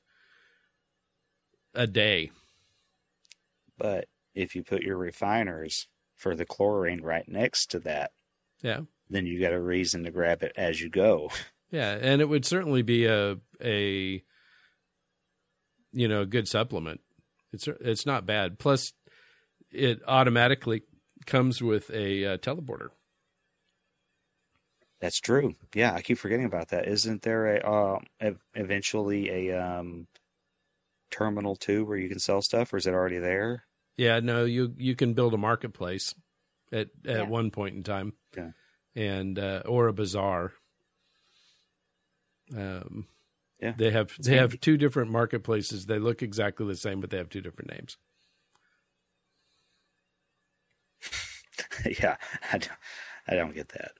a day. But if you put your refiners for the chlorine right next to that, Yeah. then you got a reason to grab it as you go. Yeah, and it would certainly be a a you know a good supplement. It's it's not bad. Plus, it automatically comes with a uh, teleporter. That's true. Yeah, I keep forgetting about that. Isn't there a ev- eventually a um, terminal too where you can sell stuff, or is it already there? Yeah, no, you you can build a marketplace at at Yeah. one point in time, Yeah. and uh, or a bazaar. Um, Yeah. they have they have two different marketplaces. They look exactly the same, but they have two different names. yeah, I don't, I don't get that.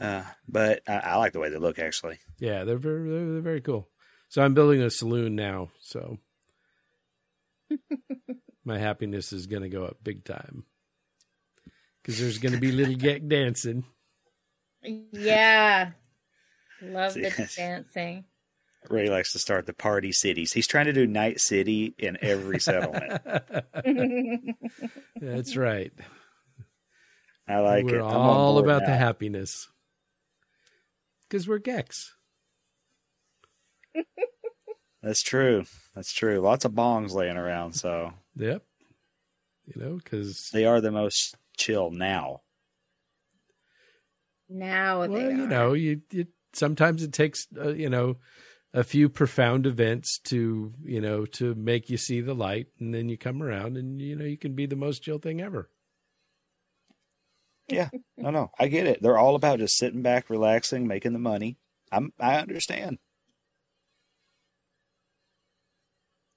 Uh, but I, I like the way they look actually. Yeah, they're very they're, they're very cool. So I'm building a saloon now. So my happiness is going to go up big time because there's going to be little Gek dancing. Yeah. Love the Yes. dancing. Ray likes to start the party cities. He's trying to do night city in every settlement. That's right. I like we're it. I'm all board about the happiness because we're Geks. That's true. That's true. Lots of bongs laying around, so Yep. You know, because they are the most chill now. now they well, you are. know, you, you sometimes it takes uh, you know a few profound events to you know to make you see the light, and then you come around, and you know you can be the most chill thing ever. Yeah, no, no, I get it. They're all about just sitting back, relaxing, making the money. I'm, I understand.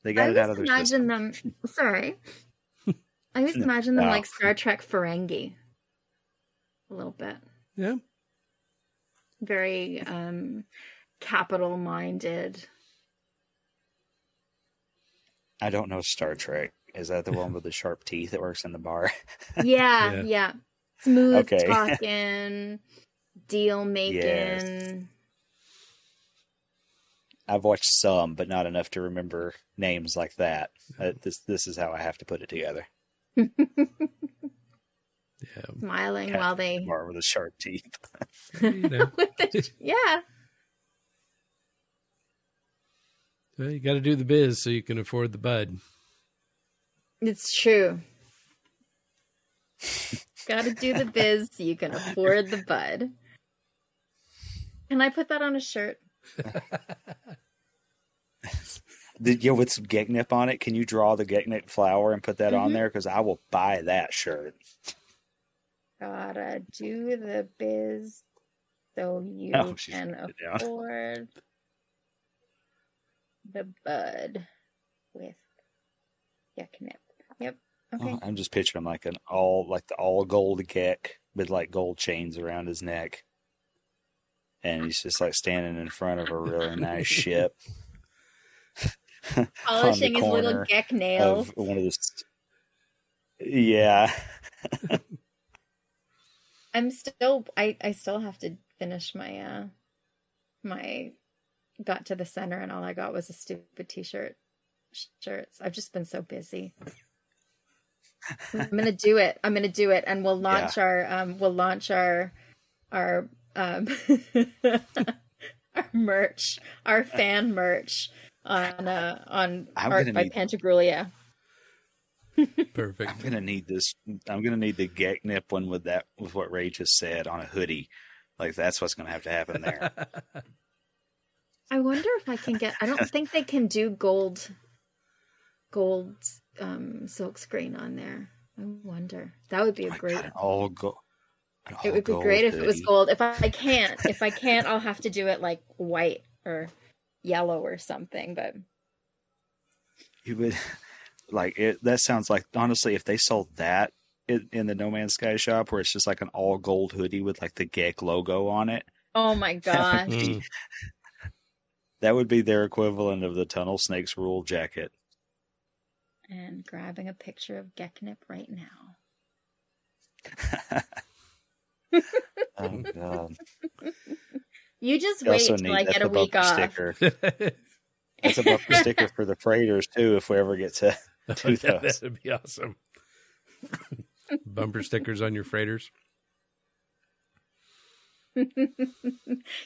They got I it out of always their imagine system. them. Sorry, I always No, imagine them no. like Star Trek Ferengi. A little bit, Yeah. very um, capital minded. I don't know Star Trek. Is that the one with the sharp teeth that works in the bar? Yeah, Yeah. yeah, smooth Okay. talking, deal making. Yes. I've watched some, but not enough to remember names like that. Uh, this this is how I have to put it together. Yeah. Smiling Cat while they, Bar with the sharp teeth. You know, yeah, well, you got to do the biz so you can afford the bud. it's true. Got to do the biz so you can afford the bud. Can I put that on a shirt? Did you with some Geknip on it? Can you draw the Geknip flower and put that on Mhm. there? Because I will buy that shirt. Gotta do the biz so you Oh, can put it down. afford the bud with Geknip. Yep. Okay. Oh, I'm just picturing like an all like the all gold Gek with like gold chains around his neck, and he's just like standing in front of a really nice ship. Polishing his little corner Gek nails. of one of the. s- Yeah, I'm still I, I still have to finish my uh my got to the center and all I got was a stupid t-shirt shirts. I've just been so busy. I'm gonna do it. I'm gonna do it and we'll launch our um we'll launch our our um our merch, our fan merch on uh on I'm art by need- Pantagruelia. Perfect. I'm gonna need this. I'm gonna need the Geknip one with that with what Ray just said on a hoodie. Like that's what's gonna have to happen there. I wonder if I can get. I don't think they can do gold, gold um silk screen on there. I wonder. That would be Oh a my great. God, all go. It would be great if it was gold. If I, I can't, if I can't, I'll have to do it like white or yellow or something. But You would like it. That sounds like honestly, if they sold that in, in the No Man's Sky shop, where it's just like an all gold hoodie with like the Gek logo on it, oh my gosh, Mm. that would be their equivalent of the Tunnel Snakes rule jacket. and grabbing a picture of Geknip right now. Oh god! Um, you just You wait also till need I get a a week off. sticker. That's a bumper sticker for the freighters too. If we ever get to do Yeah. That'd be awesome. Bumper stickers on your freighters.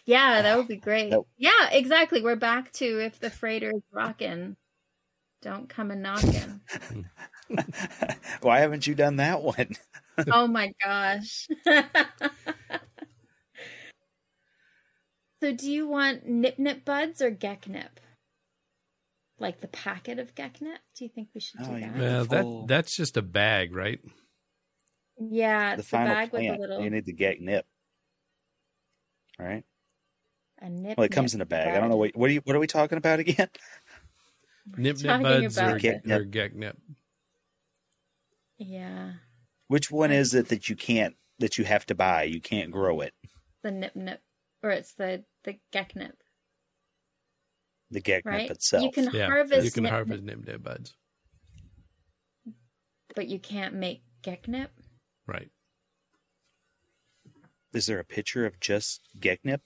yeah, that would be great. Nope. Yeah, exactly. We're back to if the freighter's rocking, don't come a knocking. Why haven't you done that one? oh my gosh. so, do you want Nip Nip Buds or Gek Nip? Like the packet of Gek Nip? Do you think we should do Oh, that? Well, that that's just a bag, right? yeah, the it's the, final bag with a little You need the Gek nip, right? a nip. Well, it comes in a bag. I don't know what what are you what are we talking about again? Nip nip buds or, about Get or nip. get nip. Yeah, Which one is it that you can't that you have to buy? You can't grow it. the Nip Nip, or it's the the Gek Nip, The Gek right? nip itself. You can Yeah, harvest. you can Nip harvest Nip, nip nip buds. but you can't make Gek Nip. Right. Is there a picture of just Geknip?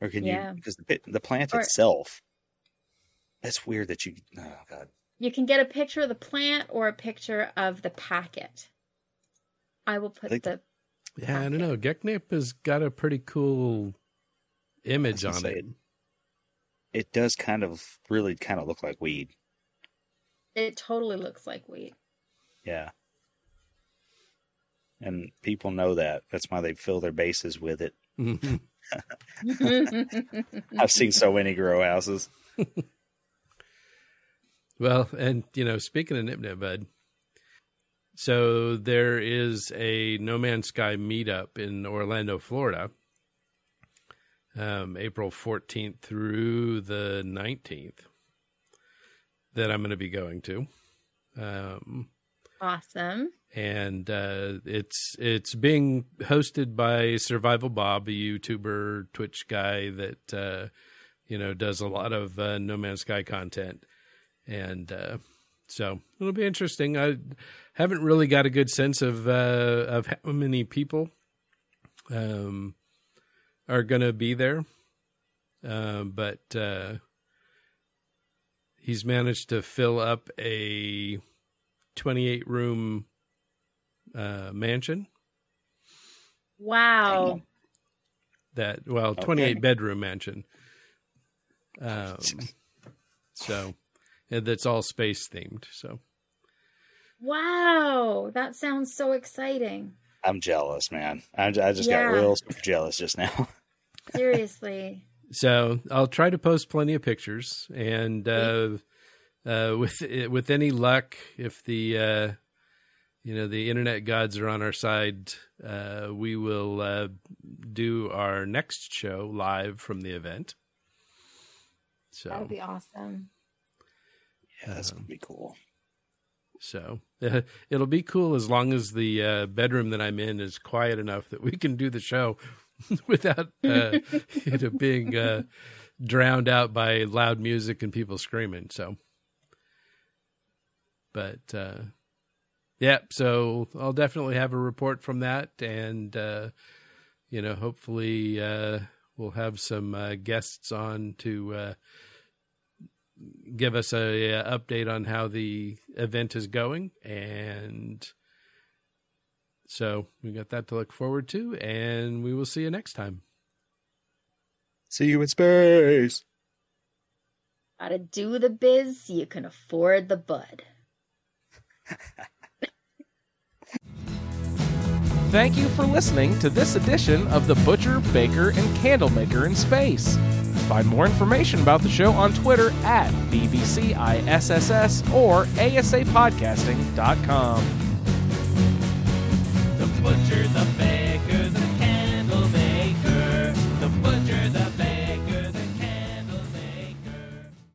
Or can Yeah. you because the the plant Or- itself? That's weird that you. Oh god. You can get a picture of the plant or a picture of the packet. I will put think- the Yeah, I don't know. Geknip has got a pretty cool image on gonna it. It does kind of really kind of look like weed. It totally looks like wheat. Yeah. And people know that. That's why they fill their bases with it. Mhm. I've seen so many grow houses. well, and you know, speaking of nip nip bud, so there is a No Man's Sky meetup in Orlando, Florida, um, April 14th through the 19th that I'm going to be going to. Um, Awesome. and uh, it's it's being hosted by Survival Bob, a YouTuber, Twitch guy that uh, you know does a lot of uh, No Man's Sky content, and uh, so it'll be interesting. I haven't really got a good sense of uh, of how many people um, are going to be there, uh, but uh, he's managed to fill up a 28 room uh, mansion Wow. that well 28 Okay. bedroom mansion um so and that's all space themed so Wow. That sounds so exciting. I'm jealous, man. I, I just Yeah. got real super jealous just now. Seriously. so i'll try to post plenty of pictures and uh uh with with any luck if the uh you know the internet gods are on our side uh we will uh do our next show live from the event so That would be awesome. Yeah, that's gonna be cool. So uh, it'll be cool as long as the uh, bedroom that I'm in is quiet enough that we can do the show without uh, you know being uh, drowned out by loud music and people screaming. So, but uh, yeah, so I'll definitely have a report from that, and uh, you know, hopefully uh, we'll have some uh, guests on to. Give us a, uh update on how the event is going and so we got that to look forward to and we will see you next time See you in space. Gotta do the biz so you can afford the bud. Thank you for listening to this edition of The Butcher, Baker, and Candlemaker in Space. Find more information about the show on Twitter at BBCISSS or ASAPodcasting.com. The butcher, the